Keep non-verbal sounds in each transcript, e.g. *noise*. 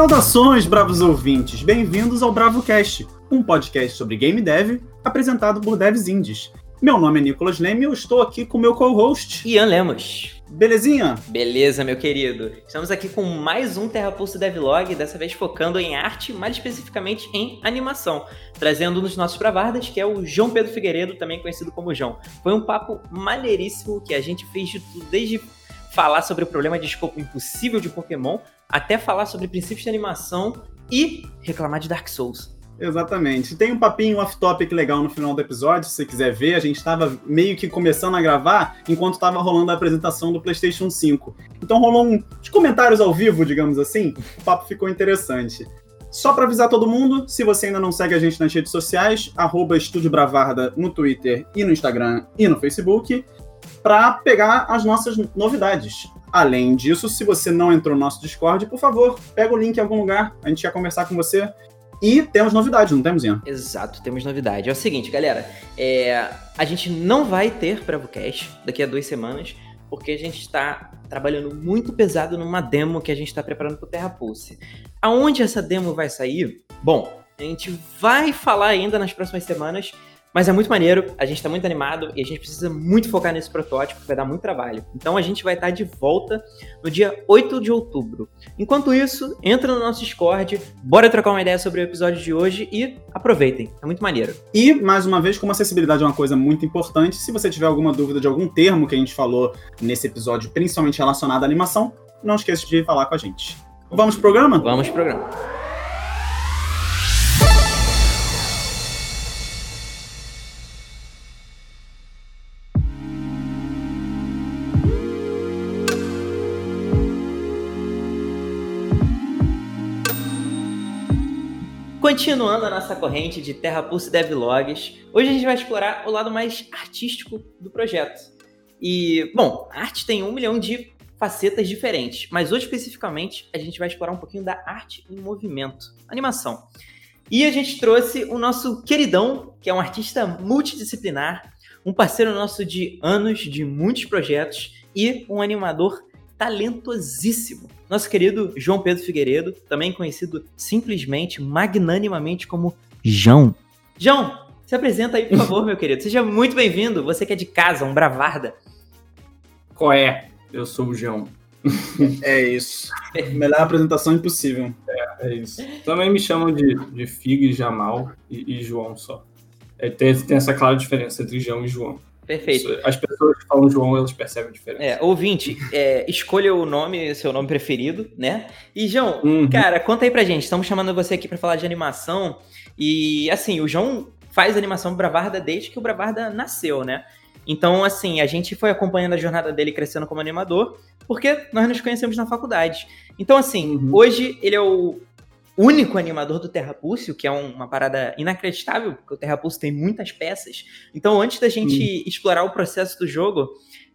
Saudações, bravos ouvintes! Bem-vindos ao BravoCast, um podcast sobre game dev apresentado por devs indies. Meu nome é Nicolas Leme e eu estou aqui com meu co-host Ian Lemos. Belezinha? Beleza, meu querido. Estamos aqui com mais um Terra Pulse Devlog, dessa vez focando em arte, mais especificamente em animação, trazendo um dos nossos bravardas, que é o João Pedro Figueiredo, também conhecido como João. Foi um papo maneiríssimo que a gente fez de tudo, desde falar sobre o problema de escopo impossível de Pokémon, até falar sobre princípios de animação e reclamar de Dark Souls. Exatamente. Tem um papinho off-topic legal no final do episódio, se você quiser ver. A gente estava meio que começando a gravar enquanto estava rolando a apresentação do PlayStation 5. Então rolou um, uns comentários ao vivo, digamos assim. O papo ficou interessante. Só para avisar todo mundo, se você ainda não segue a gente nas redes sociais, arroba Estúdio Bravarda no Twitter e no Instagram e no Facebook, para pegar as nossas novidades. Além disso, se você não entrou no nosso Discord, por favor, pega o link em algum lugar, a gente quer conversar com você. E temos novidades, não temos, Ian? Exato, temos novidade. É o seguinte, galera, é, a gente não vai ter BravoCast daqui a duas semanas, porque a gente está trabalhando muito pesado numa demo que a gente está preparando para o Terra Pulse. Aonde essa demo vai sair? Bom, a gente vai falar ainda nas próximas semanas, mas é muito maneiro, a gente está muito animado e a gente precisa muito focar nesse protótipo, que vai dar muito trabalho. Então a gente vai estar de volta no dia 8 de outubro. Enquanto isso, entra no nosso Discord, bora trocar uma ideia sobre o episódio de hoje e aproveitem, é muito maneiro. E, mais uma vez, como acessibilidade é uma coisa muito importante, se você tiver alguma dúvida de algum termo que a gente falou nesse episódio, principalmente relacionado à animação, não esqueça de falar com a gente. Vamos pro programa? Vamos pro programa. Continuando a nossa corrente de Terra Pulse Devlogs, hoje a gente vai explorar o lado mais artístico do projeto. E, bom, a arte tem um milhão de facetas diferentes, mas hoje especificamente a gente vai explorar um pouquinho da arte em movimento, animação. E a gente trouxe o nosso queridão, que é um artista multidisciplinar, um parceiro nosso de anos, de muitos projetos e um animador talentosíssimo. Nosso querido João Pedro Figueiredo, também conhecido simplesmente, magnanimamente como João. João, se apresenta aí, por *laughs* favor, meu querido. Seja muito bem-vindo. Você que é de casa, um bravarda. Qual é? Eu sou o João. *laughs* É isso. Melhor apresentação impossível. É, é isso. Também me chamam de, de Fig, Jamal e, e João só. É, tem, tem essa clara diferença entre João e João. Perfeito. As pessoas que falam João, elas percebem a diferença. É, ouvinte, é, escolha o nome, seu nome preferido, né? E, João, Uhum. cara, conta aí pra gente. Estamos chamando você aqui pra falar de animação. E, assim, o João faz animação Bravarda desde que o Bravarda nasceu, né? Então, assim, a gente foi acompanhando a jornada dele crescendo como animador, porque nós nos conhecemos na faculdade. Então, assim, Uhum. hoje ele é o único animador do Terra Pulse, o que é um- uma parada inacreditável, porque o Terra Pulse tem muitas peças. Então, antes da gente explorar o processo do jogo,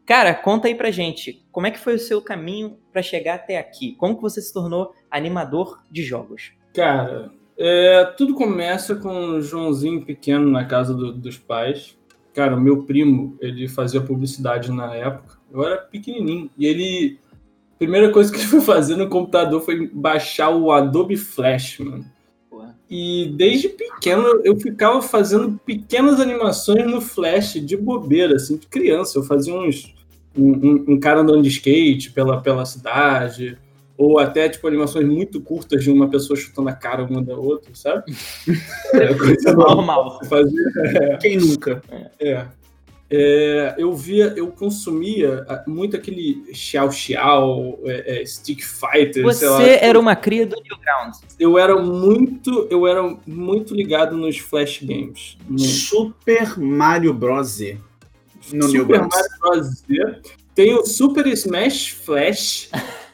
cara, conta aí pra gente, como é que foi o seu caminho pra chegar até aqui? Como que você se tornou animador de jogos? Cara, é, tudo começa com um Joãozinho pequeno na casa do- dos pais. Cara, o meu primo, ele fazia publicidade na época. Eu era pequenininho. E ele... Primeira coisa que ele foi fazer no computador foi baixar o Adobe Flash, mano. E desde pequeno eu ficava fazendo pequenas animações no Flash de bobeira, assim, de criança. Eu fazia uns. Um, um- um cara andando de skate pela, pela cidade, ou até tipo animações muito curtas de uma pessoa chutando a cara uma da outra, sabe? *laughs* É coisa normal. Normal. Fazia. Quem nunca? É. É, eu via, eu consumia muito aquele Xiao Xiao, é, é, Stick Fighter, sei lá. Você era uma cria do Newgrounds. Eu era muito, eu era muito ligado nos flash games. No Super Mario Bros. Z. No Super Newgrounds. Mario Bros. Z. Tem o Super Smash Flash,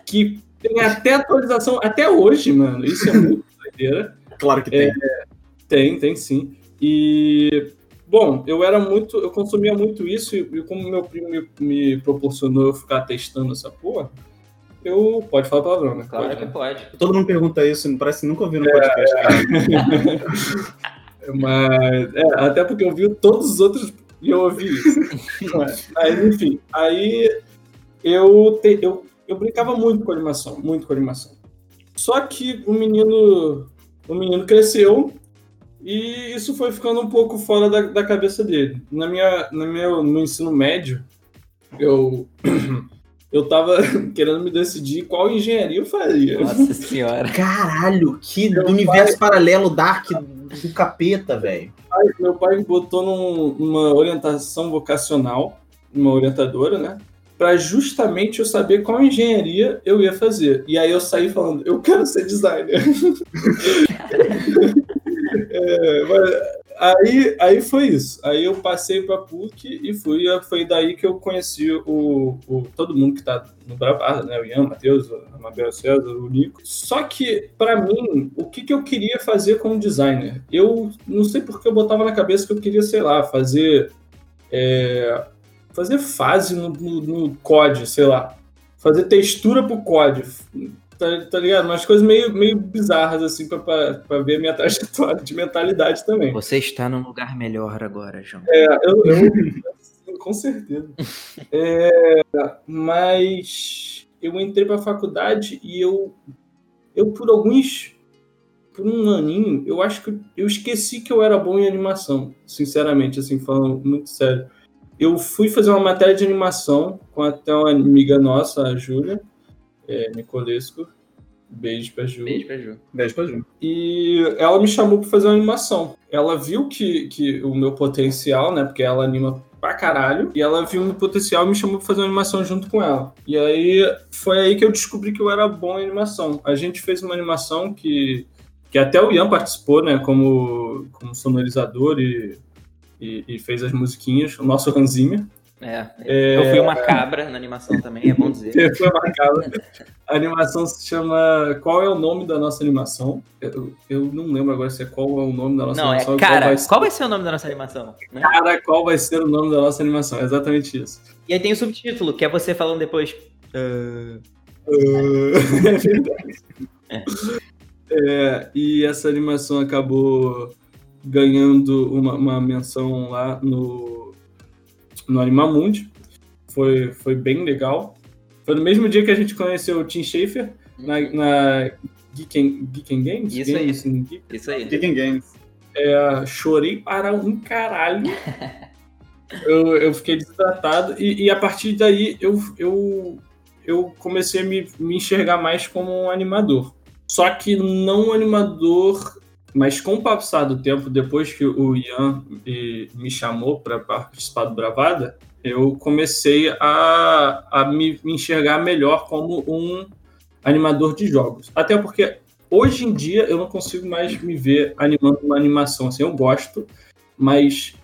que tem até atualização até hoje, mano. Isso é muito *laughs* doideira. Claro que tem. Tem, tem sim. E bom, eu era muito, eu consumia muito isso e, e como meu primo me, me proporcionou eu ficar testando essa porra, eu pode falar palavrão, né? Claro Pode, que né? É. pode. Todo mundo pergunta isso, parece que nunca ouviu no podcast. cara. *laughs* Mas, é, até porque eu vi todos os outros e eu ouvi isso. Mas, *laughs* mas, enfim, aí eu, te- eu, eu brincava muito com animação, muito com animação. Só que o menino, o menino cresceu e isso foi ficando um pouco fora da, da cabeça dele. Na minha, na meu, no ensino médio, eu *clears throat* eu tava *laughs* querendo me decidir qual engenharia eu faria. Nossa *laughs* senhora. Caralho, que meu universo pai... paralelo dark do capeta, velho. Meu pai me botou num, numa orientação vocacional, uma orientadora, né? Para justamente eu saber qual engenharia eu ia fazer. E aí eu saí falando, eu quero ser designer. *laughs* é, Aí, aí foi isso. Aí eu passei para PUC e fui. Foi daí que eu conheci o, o todo mundo que está no Bravada, né? O Ian, o Matheus, a Mabel César, o Nico. Só que, para mim, o que, que eu queria fazer como designer? Eu não sei porque eu botava na cabeça que eu queria, sei lá, fazer. É, fazer fase no, no, no COD, sei lá. Fazer textura pro COD tá, tá ligado? Umas coisas meio, meio bizarras, assim, pra, pra, pra ver a minha *laughs* trajetória de mentalidade também. Você está num lugar melhor agora, João. É, eu, eu com certeza. *laughs* É, mas eu entrei pra faculdade e eu, eu por alguns por um aninho, eu acho que eu esqueci que eu era bom em animação, sinceramente, assim, falando muito sério. Eu fui fazer uma matéria de animação com até uma amiga nossa, a Júlia, é, Nicolesco. Beijo pra Ju. Beijo pra Ju. Beijo pra Ju. E ela me chamou pra fazer uma animação. Ela viu que, que o meu potencial, né? Porque ela anima pra caralho. E ela viu o meu potencial e me chamou pra fazer uma animação junto com ela. E aí foi aí que eu descobri que eu era bom em animação. A gente fez uma animação que, que até o Ian participou, né? Como, como sonorizador e, e, e fez as musiquinhas. O nosso Ranzinha. É, eu fui uma cabra na animação também, é bom dizer. Você foi uma cabra. A animação se chama. Qual é o nome da nossa animação? Eu, eu não lembro agora se é qual é o nome da nossa não, animação. Não, é cara, qual vai, ser... qual vai, ser... o nome da nossa animação? Né? Cara, qual vai ser o nome da nossa animação? É exatamente isso. E aí tem o subtítulo, que é você falando depois. Uh... Uh... é verdade. É. É, e essa animação acabou ganhando uma, uma menção lá no no Animamundi. Foi, foi bem legal. Foi no mesmo dia que a gente conheceu o Tim Schafer na, na Geek, Geek Games. Isso Games, aí. Assim, Geek. Isso aí. Geek Games. É, chorei para um caralho. *laughs* eu, eu fiquei desidratado. E, e, a partir daí eu, eu, eu comecei a me, me enxergar mais como um animador. Só que não um animador mas com o passar do tempo, depois que o Ian me chamou para participar do Bravada, eu comecei a, a me, me, enxergar melhor como um animador de jogos. Até porque hoje em dia eu não consigo mais me ver animando uma animação. Assim, eu gosto, mas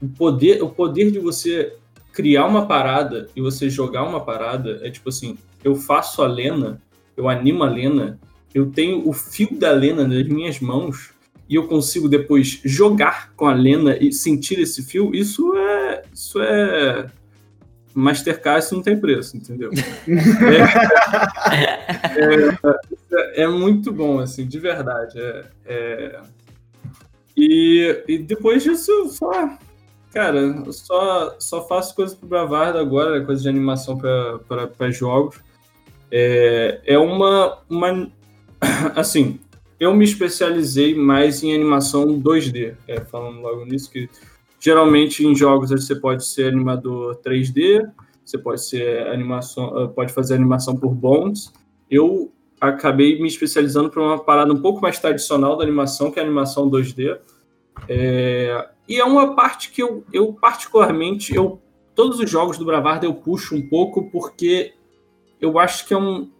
o poder, o poder de você criar uma parada e você jogar uma parada é tipo assim: eu faço a Lena, eu animo a Lena eu tenho o fio da Lena nas minhas mãos e eu consigo depois jogar com a Lena e sentir esse fio, isso é. Isso é. Mastercard isso não tem preço, entendeu? *laughs* é, é, é, muito bom, assim, de verdade. É, é... E, e depois disso, eu só. Cara, eu só, só faço coisas pro Bravarda agora, coisa de animação para jogos. É, é uma, uma *coughs* assim, eu me especializei mais em animação 2D, é, falando logo nisso, que geralmente em jogos você pode ser animador 3D, você pode ser animação, ah, pode fazer animação por bonds. Eu acabei me especializando para uma parada um pouco mais tradicional da animação, que é a animação 2D. É, e é uma parte que eu, eu particularmente, eu todos os jogos do Bravarda eu puxo um pouco porque eu acho que é, um,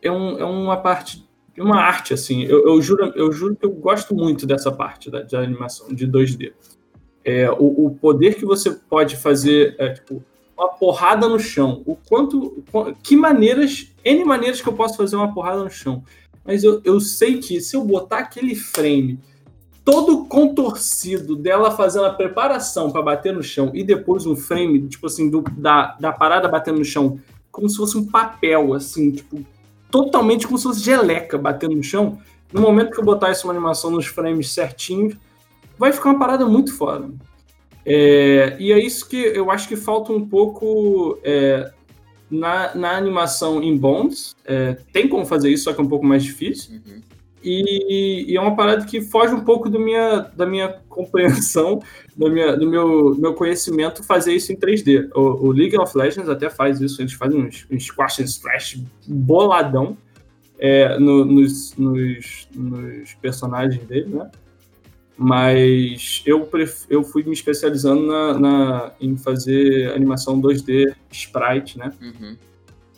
é, um, é uma parte uma arte, assim. Eu, eu, juro, eu juro que eu gosto muito dessa parte da, da animação de 2D. É, o, o, poder que você pode fazer, é, tipo, uma porrada no chão. O quanto. Que maneiras. N maneiras que eu posso fazer uma porrada no chão. Mas eu, eu sei que se eu botar aquele frame todo contorcido dela fazendo a preparação para bater no chão e depois um frame, tipo assim, do, da, da parada batendo no chão, como se fosse um papel, assim, tipo, totalmente como se fosse geleca batendo no chão. No momento que eu botar essa animação nos frames certinhos, vai ficar uma parada muito foda. É, e é isso que eu acho que falta um pouco é, na, na animação em Bonds. É, tem como fazer isso, só que é um pouco mais difícil. Uhum. E, e, é uma parada que foge um pouco do minha, da minha compreensão, da minha, do meu, meu conhecimento fazer isso em 3D. O, o, League of Legends até faz isso, eles fazem uns, uns squash and splash boladão é, no, nos, nos, nos, personagens dele, né? Mas eu, pref... eu fui me especializando na, na, em fazer animação 2D sprite, né? Uhum.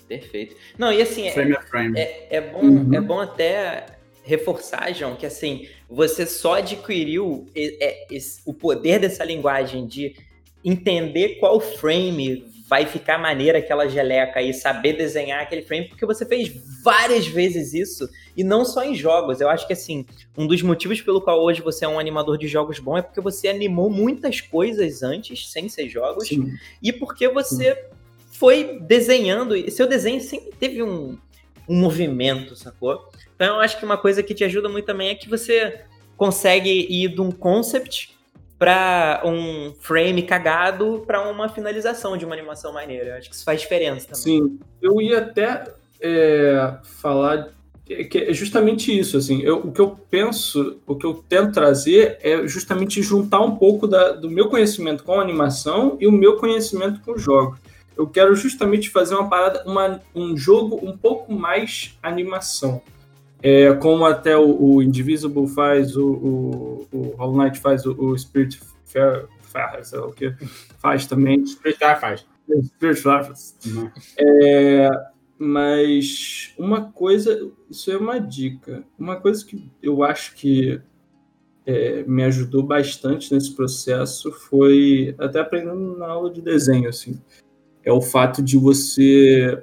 Perfeito. Não, e assim, frame é, frame. É, é, bom, uhum. é bom até reforçar, João, que assim, você só adquiriu é, o poder dessa linguagem de entender qual frame vai ficar maneira aquela geleca e saber desenhar aquele frame, porque você fez várias vezes isso, e não só em jogos. Eu acho que, assim, um dos motivos pelo qual hoje você é um animador de jogos bom é porque você animou muitas coisas antes, sem ser jogos, Sim. e porque você Sim. foi desenhando, e seu desenho sempre teve um, um movimento, sacou? Então, eu acho que uma coisa que te ajuda muito também é que você consegue ir de um concept para um frame cagado para uma finalização de uma animação maneira. Eu acho que isso faz diferença também. Sim, eu ia até é, falar que é justamente isso, assim, eu, o que eu penso, o que eu tento trazer é justamente juntar um pouco da, do meu conhecimento com a animação e o meu conhecimento com jogos. Eu quero justamente fazer uma parada, uma, um jogo um pouco mais animação. É, como até o, o Indivisible faz, o, o, o Hollow Knight faz, o, o Spirit Fair, Fair, sei lá o que, faz também. Spirit Fair faz. Spirit Fair faz. Uhum. É, mas uma coisa, isso é uma dica, uma coisa que eu acho que é, me ajudou bastante nesse processo foi até aprendendo na aula de desenho, assim, é o fato de você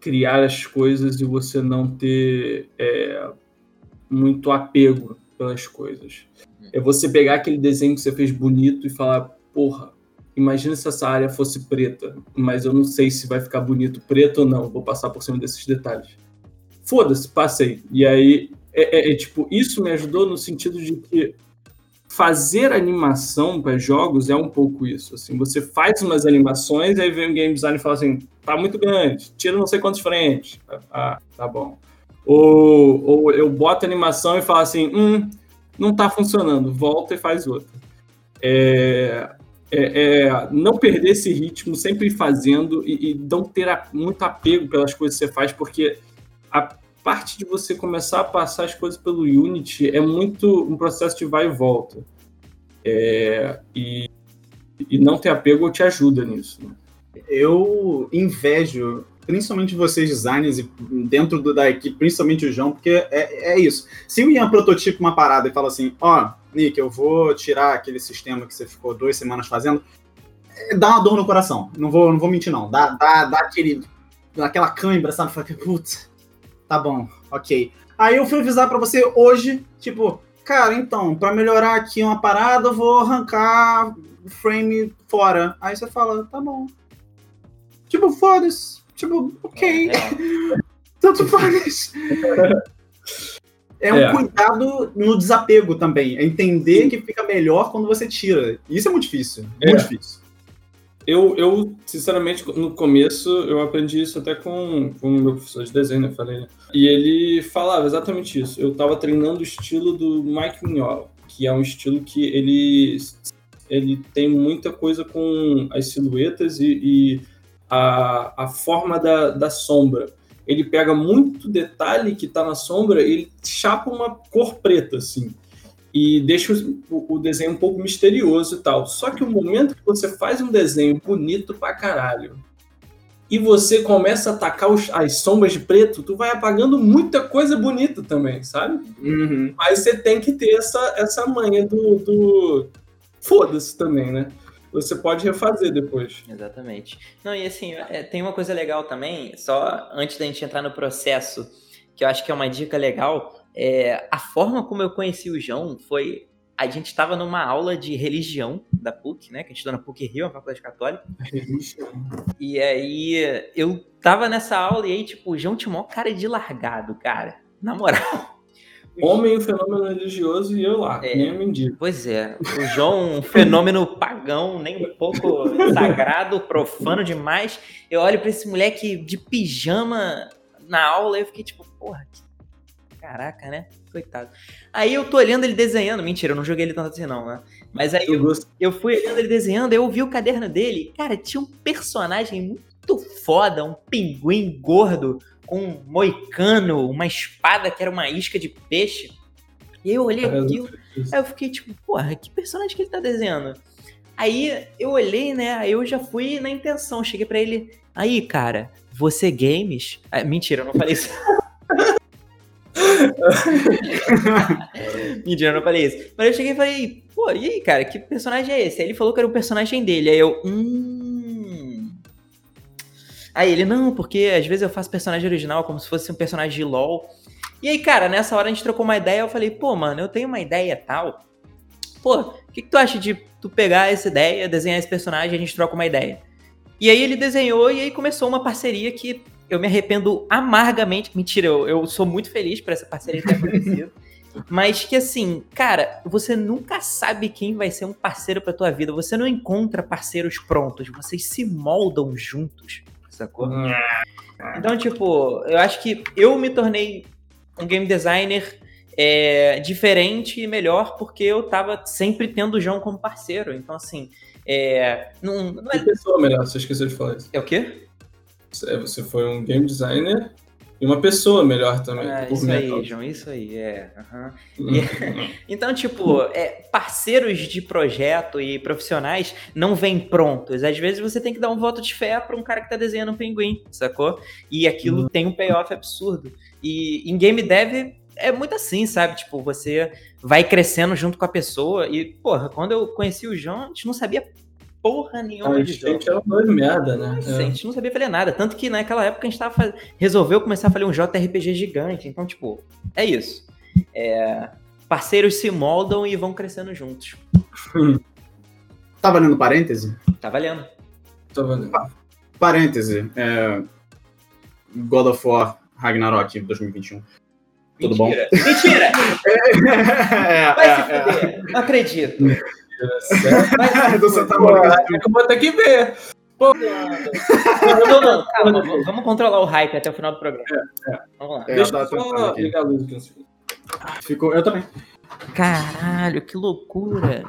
criar as coisas e você não ter é, muito apego pelas coisas. É você pegar aquele desenho que você fez bonito e falar, porra, imagina se essa área fosse preta, mas eu não sei se vai ficar bonito preto ou não, vou passar por cima desses detalhes. Foda-se, passei. E aí, é, é, é, tipo, isso me ajudou no sentido de que fazer animação para jogos é um pouco isso. Assim, você faz umas animações, aí vem o game design e fala assim, tá muito grande, tira não sei quantos frames. Ah, tá bom. Ou, ou eu boto animação e falo assim, hum, não tá funcionando, volta e faz outra. É, é, é não perder esse ritmo, sempre fazendo e, e não ter a, muito apego pelas coisas que você faz, porque a parte de você começar a passar as coisas pelo Unity é muito um processo de vai e volta. É, e, e não ter apego te ajuda nisso. Né? Eu invejo, principalmente vocês designers e dentro do, da equipe, principalmente o João, porque é, é isso. Se o Ian prototipa uma parada e fala assim, ó, oh, Nick, eu vou tirar aquele sistema que você ficou duas semanas fazendo, é, dá uma dor no coração. Não vou, não vou mentir, não. Dá, dá, dá aquele, aquela cãibra, sabe? Putz, Tá bom, ok. Aí eu fui avisar para você hoje, tipo, cara, então, para melhorar aqui uma parada, eu vou arrancar o frame fora. Aí você fala, tá bom. Tipo, foda-se. Tipo, ok. É. *laughs* Tanto faz. É um é. cuidado no desapego também. É entender Sim. que fica melhor quando você tira. Isso é muito difícil. Muito é. difícil. Eu, eu, sinceramente, no começo, eu aprendi isso até com, com o meu professor de desenho, né? Falei, né? E ele falava exatamente isso. Eu estava treinando o estilo do Mike Mignola, que é um estilo que ele, ele tem muita coisa com as silhuetas e, e a, a forma da, da sombra. Ele pega muito detalhe que está na sombra e ele chapa uma cor preta, assim e deixa o, o, desenho um pouco misterioso e tal. Só que o momento que você faz um desenho bonito pra caralho e você começa a atacar os, as sombras de preto, tu vai apagando muita coisa bonita também, sabe? Uhum. Mas você tem que ter essa, essa manha do, do... foda-se também, né? Você pode refazer depois. Exatamente. Não, e assim, é, tem uma coisa legal também, só antes da gente entrar no processo, que eu acho que é uma dica legal, é, a forma como eu conheci o João foi. A gente estava numa aula de religião da PUC, né? Que a gente estuda na PUC Rio, a faculdade católica. E aí eu tava nessa aula e aí, tipo, o João tinha maior cara de largado, cara. Na moral. *laughs* Homem, um fenômeno religioso, e eu lá, É. nem mendigo. Pois é, o João, um fenômeno pagão, nem um pouco *laughs* sagrado, profano demais. Eu olho pra esse moleque de pijama na aula e eu fiquei tipo, porra, que... caraca, né? Coitado. Aí eu tô olhando ele desenhando, mentira, eu não joguei ele tanto assim não, né? Mas aí Eu eu, fui olhando ele desenhando, eu vi o caderno dele, cara, tinha um personagem muito foda, um pinguim gordo, com um moicano, uma espada que era uma isca de peixe. E aí eu olhei aquilo, Aí eu fiquei tipo, porra, que personagem que ele tá desenhando? Aí eu olhei, né? Aí eu já fui na intenção. Cheguei pra ele. Aí, cara, você games? Ah, mentira, eu não falei isso. *laughs* *laughs* mentira, eu não falei isso. Mas eu cheguei e falei, pô, e aí, cara, que personagem é esse? Aí ele falou que era o personagem dele. Aí eu, hum. Aí ele, não, porque às vezes eu faço personagem original como se fosse um personagem de LOL. E aí, cara, nessa hora a gente trocou uma ideia, eu falei, pô, mano, eu tenho uma ideia tal. Pô, o que, que tu acha de tu pegar essa ideia, desenhar esse personagem e a gente troca uma ideia? E aí ele desenhou e aí começou uma parceria que eu me arrependo amargamente. Mentira, eu, eu sou muito feliz por essa parceria ter acontecido. *laughs* Mas que assim, cara, você nunca sabe quem vai ser um parceiro pra tua vida. Você não encontra parceiros prontos, vocês se moldam juntos, sacou? Então, tipo, eu acho que eu me tornei um game designer é, diferente e melhor porque eu tava sempre tendo o João como parceiro. Então, assim, é, não, não é... pessoa melhor, você esqueceu de falar isso. é o quê? Você você foi um game designer e uma pessoa melhor também. Ah, isso metal. aí, João, isso aí, é. aham. Hum. *laughs* Então, tipo, é, parceiros de projeto e profissionais não vêm prontos. Às vezes você tem que dar um voto de fé pra um cara que tá desenhando um pinguim, sacou? E aquilo tem um payoff absurdo. E em game dev é muito assim, sabe? Tipo, você vai crescendo junto com a pessoa. E, porra, quando eu conheci o João, a gente não sabia porra nenhuma A de jogo. gente é uma merda, né? Nossa, a gente não sabia fazer nada. Tanto que naquela época a gente tava faz... resolveu começar a fazer um JRPG gigante. Então, tipo, é isso. É, Parceiros se moldam e vão crescendo juntos. Tá valendo parêntese? Tá valendo. Tô valendo. Parêntese. é, God of War Ragnarok 2021. Tudo bom? Mentira. Mentira! *laughs* é, Vai é, se é. fuder. Não acredito. *laughs* Do Santa. Mônica. É eu vou ter que ver. Pô, Não, não, calma. v- Vamos controlar o hype até o final do programa. Vamos lá. É, deixa eu só ligar a luz aqui. Ficou, eu também. Caralho, que loucura.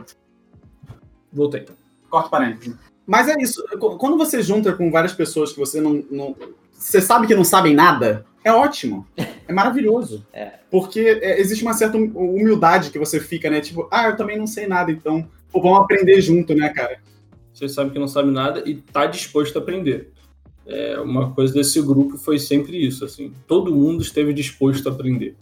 Voltei. Corta parêntese. Mas é isso. qu- Quando você junta com várias pessoas que você não, não- Você sabe que não sabem nada, é ótimo. É maravilhoso. É. Porque é, existe uma certa hum- humildade que você fica, né? Tipo, ah, eu também não sei nada, então. Pô, vamos aprender junto, né, cara? Você sabe que não sabe nada e tá disposto a aprender. É, uma coisa desse grupo foi sempre isso, assim. Todo mundo esteve disposto a aprender.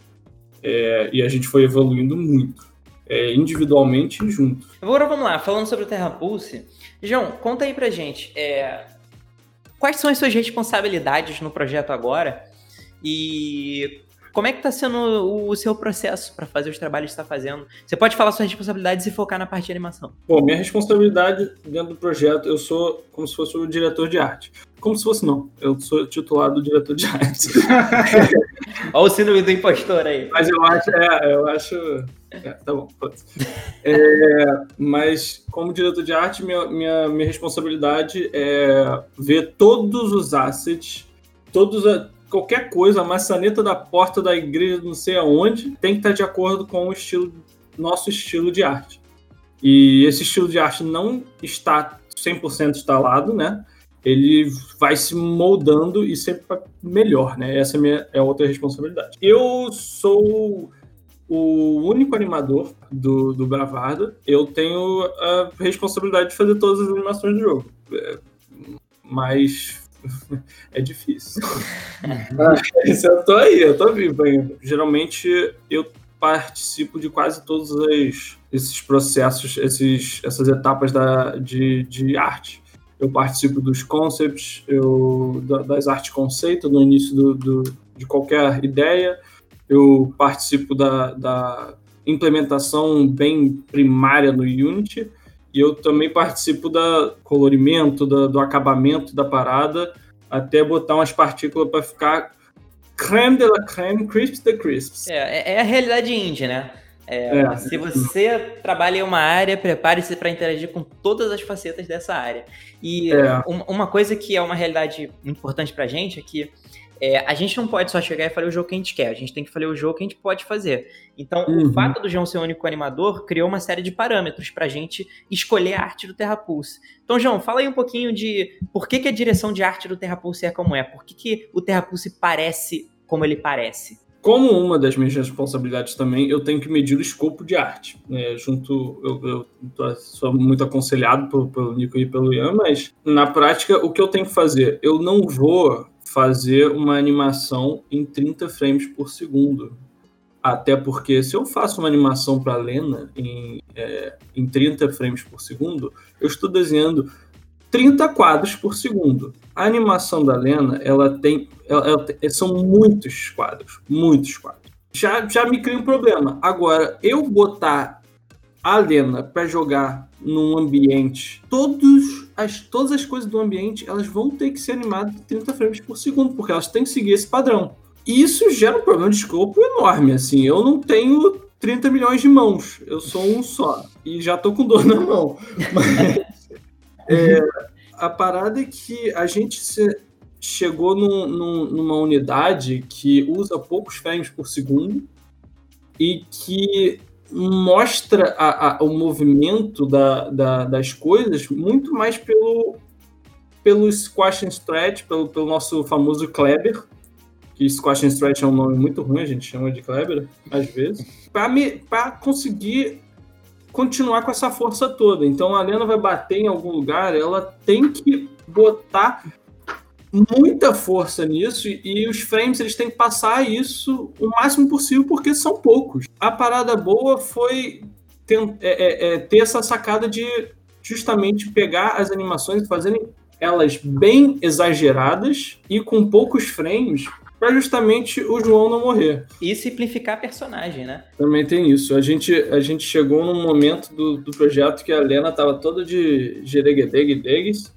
É, e a gente foi evoluindo muito. É, individualmente e junto. Agora vamos lá, falando sobre o Terra Pulse. João, conta aí pra gente. é, Quais são as suas responsabilidades no projeto agora? E como é que tá sendo o, o seu processo pra fazer os trabalhos que você tá fazendo? Você pode falar suas responsabilidades e focar na parte de animação. Bom, minha responsabilidade dentro do projeto, eu sou como se fosse o diretor de arte. Como se fosse, não. Eu sou titulado diretor de arte. *laughs* Olha o síndrome do impostor aí. Mas eu acho, é, eu acho. É, tá bom. É, mas como diretor de arte, minha, minha, minha responsabilidade é ver todos os assets, todos a- qualquer coisa, a maçaneta da porta da igreja, não sei aonde, tem que estar de acordo com o estilo, nosso estilo de arte. E esse estilo de arte não está 100% instalado, né? Ele vai se moldando e sempre melhor, né? Essa é minha é outra responsabilidade. Eu sou o único animador do, do. Eu tenho a responsabilidade de fazer todas as animações do jogo. É, mas *laughs* é difícil. *laughs* Mas eu tô aí, eu tô vivo ainda. Geralmente eu participo de quase todos as- esses processos, esses, essas etapas da, de, de arte. Eu participo dos concepts, eu, da- das artes conceito no início do, do- de qualquer ideia. Eu participo da, da implementação bem primária no Unity. E eu também participo da colorimento, da- do acabamento da parada, até botar umas partículas para ficar creme de la creme, crisps the crisps. É, é, é a realidade indie, né? É, é. Se você trabalha em uma área, prepare-se para interagir com todas as facetas dessa área. E é. uma coisa que é uma realidade importante para a gente é que é, a gente não pode só chegar e fazer o jogo que a gente quer, a gente tem que fazer o jogo que a gente pode fazer. Então, uhum. o fato do João ser o único animador criou uma série de parâmetros para a gente escolher a arte do Terra Pulse. Então, João, fala aí um pouquinho de por que, que a direção de arte do Terra Pulse é como é, por que, que o Terra Pulse parece como ele parece como uma das minhas responsabilidades também, eu tenho que medir o escopo de arte. Né? Junto, eu, eu sou muito aconselhado pelo, pelo Nico e pelo Ian, mas na prática, o que eu tenho que fazer? Eu não vou fazer uma animação em 30 frames por segundo. Até porque se eu faço uma animação para a Lena em, é, em 30 frames por segundo, eu estou desenhando 30 quadros por segundo. A animação da Lena, ela tem. Ela, ela, são muitos quadros. Muitos quadros. Já, já me cria um problema. Agora, eu botar a Lena para jogar num ambiente, todos as, todas as coisas do ambiente, elas vão ter que ser animadas em 30 frames por segundo, porque elas têm que seguir esse padrão. E isso gera um problema de escopo enorme, assim. Eu não tenho 30 milhões de mãos, eu sou um só. E já tô com dor na mão. *laughs* Mas, é, a parada é que a gente se, chegou num, num, numa unidade que usa poucos frames por segundo e que mostra a, a, o movimento da, da, das coisas muito mais pelo, pelo squash and stretch, pelo, pelo nosso famoso Kleber, que squash and stretch é um nome muito ruim, a gente chama de Kleber, às vezes, para conseguir continuar com essa força toda. Então a Lena vai bater em algum lugar, ela tem que botar muita força nisso e os frames eles têm que passar isso o máximo possível porque são poucos. A parada boa foi ter, é, é, é, ter essa sacada de justamente pegar as animações e fazerem elas bem exageradas e com poucos frames para justamente o João não morrer. E simplificar a personagem, né? Também tem isso. A gente, a gente chegou num momento do, do projeto que a Lena tava toda de jereguedeguedegues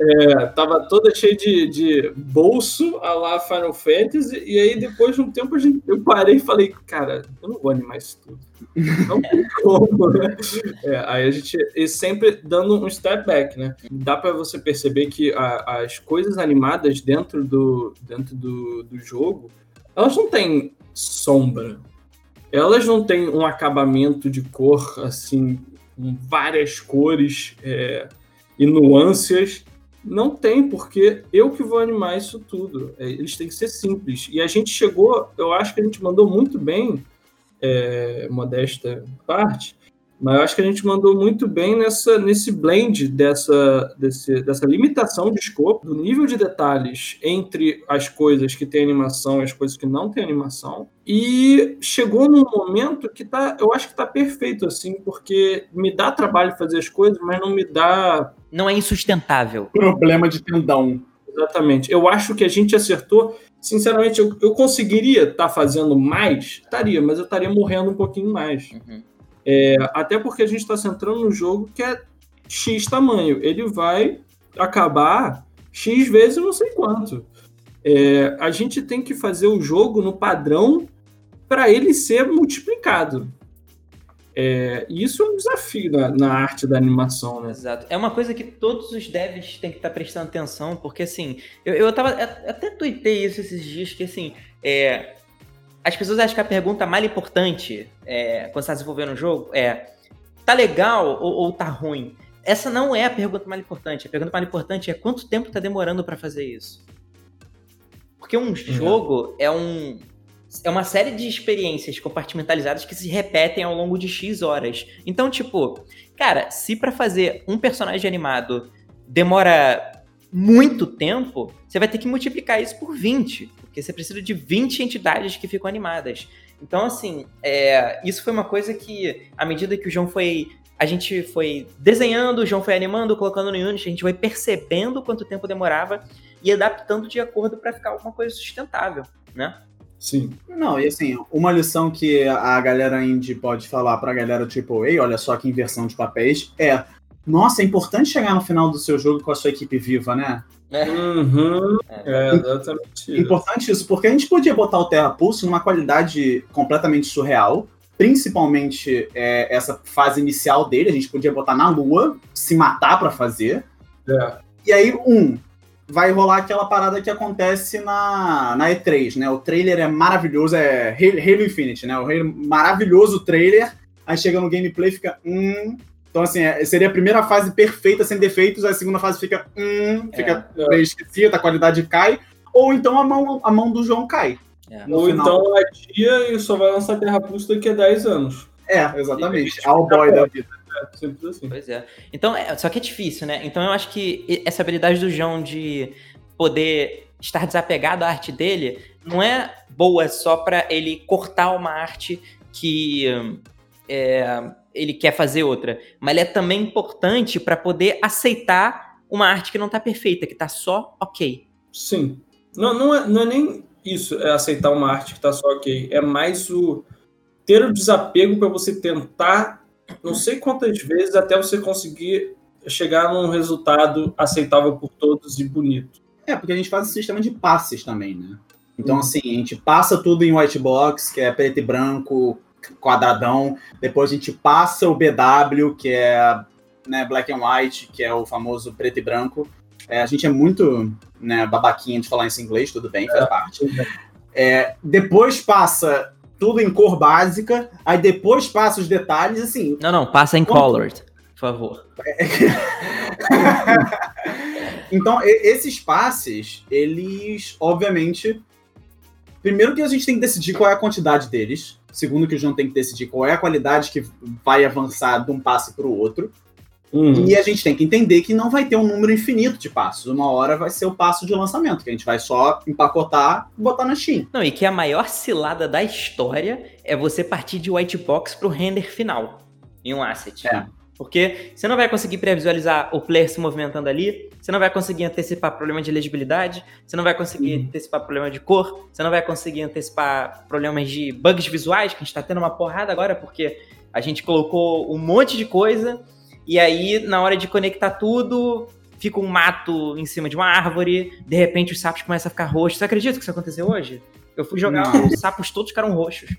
é, tava toda cheia de, de bolso a lá Final Fantasy, e aí depois de um tempo a gente, eu parei e falei, cara, eu não vou animar isso tudo. *laughs* Não tem como, né? É, aí a gente e sempre dando um step back, né? Dá para você perceber que a, as coisas animadas dentro do, dentro do, do jogo, elas não têm sombra. Elas não têm um acabamento de cor assim, com várias cores é, e nuances não tem, porque eu que vou animar isso tudo. É, eles têm que ser simples. E a gente chegou, eu acho que a gente mandou muito bem, é, modesta parte, mas eu acho que a gente mandou muito bem nessa, nesse blend dessa, desse, dessa limitação de escopo, do nível de detalhes entre as coisas que tem animação e as coisas que não tem animação. E chegou num momento que tá, eu acho que tá perfeito, assim, porque me dá trabalho fazer as coisas, mas não me dá. Não é insustentável. Problema de tendão. Exatamente. Eu acho que a gente acertou. Sinceramente, eu, eu conseguiria estar tá fazendo mais? Estaria, mas eu estaria morrendo um pouquinho mais. Uhum. É, até porque a gente está centrando no jogo que é X tamanho. Ele vai acabar X vezes não sei quanto. É, a gente tem que fazer o jogo no padrão para ele ser multiplicado. É, isso é um desafio na, na, arte da animação, né? Exato. É uma coisa que todos os devs têm que estar tá prestando atenção, porque assim, eu, eu tava. Até tuitei isso esses dias, que assim, é, as pessoas acham que a pergunta mais importante é, quando você está desenvolvendo um jogo é tá legal ou, ou tá ruim? Essa não é a pergunta mais importante. A pergunta mais importante é quanto tempo tá demorando para fazer isso. Porque um uhum. jogo é um é uma série de experiências compartimentalizadas que se repetem ao longo de X horas. Então, tipo, cara, se para fazer um personagem animado demora muito tempo, você vai ter que multiplicar isso por 20, porque você precisa de 20 entidades que ficam animadas. Então, assim, é, isso foi uma coisa que, à medida que o João foi. A gente foi desenhando, o João foi animando, colocando no Unity, a gente vai percebendo quanto tempo demorava e adaptando de acordo para ficar alguma coisa sustentável, né? Sim. Não, e assim, uma lição que a galera indie pode falar pra galera, tipo, ei, olha só que inversão de papéis, é nossa, é importante chegar no final do seu jogo com a sua equipe viva, né? É. Uhum. É, exatamente isso. Importante isso, porque a gente podia botar o Terra Pulse numa qualidade completamente surreal, principalmente é, essa fase inicial dele, a gente podia botar na Lua, se matar para fazer. É. E aí, um, vai rolar aquela parada que acontece na, na E3, né? O trailer é maravilhoso, é Halo Infinite, né? O Halo, maravilhoso trailer, aí chega no gameplay e fica, hum, então, assim, é, seria a primeira fase perfeita, sem defeitos, a segunda fase fica, hum, fica é, meio esquisita, a qualidade cai, ou então a mão, a mão do João cai. É. Ou final. então a dia e só vai lançar Terra Plus daqui a 10 anos. É, exatamente. Ao boy da vida. É, assim. Pois é. Então, é, só que é difícil, né? Então eu acho que essa habilidade do João de poder estar desapegado à arte dele não é boa só para ele cortar uma arte que é, ele quer fazer outra, mas ele é também importante para poder aceitar uma arte que não tá perfeita, que tá só ok. Sim. Não, não, é, não é nem isso, é aceitar uma arte que tá só ok. É mais o ter o desapego para você tentar, não sei quantas vezes, até você conseguir chegar num resultado aceitável por todos e bonito. É, porque a gente faz um sistema de passes também, né? Então, hum. assim, a gente passa tudo em white box, que é preto e branco, quadradão. Depois a gente passa o BW, que é né, black and white, que é o famoso preto e branco. É, a gente é muito né, babaquinha de falar isso em inglês, tudo bem, faz é, parte. É, depois passa tudo em cor básica, aí depois passa os detalhes, assim... Não, não, passa em colored, por favor. *laughs* então, esses passes, eles, obviamente... Primeiro que a gente tem que decidir qual é a quantidade deles, Segundo, que o João tem que decidir qual é a qualidade que vai avançar de um passo para o outro. Uhum. E a gente tem que entender que não vai ter um número infinito de passos. Uma hora vai ser o passo de lançamento, que a gente vai só empacotar e botar na Steam. Não, e que a maior cilada da história é você partir de white box para o render final em um asset. É. Porque você não vai conseguir previsualizar o player se movimentando ali, você não vai conseguir antecipar problema de legibilidade, você não vai conseguir uhum. antecipar problema de cor, você não vai conseguir antecipar problemas de bugs visuais, que a gente tá tendo uma porrada agora, porque a gente colocou um monte de coisa, e aí na hora de conectar tudo, fica um mato em cima de uma árvore, de repente os sapos começam a ficar roxos. Você acredita que isso aconteceu hoje? Eu fui jogar, não. os sapos todos ficaram roxos.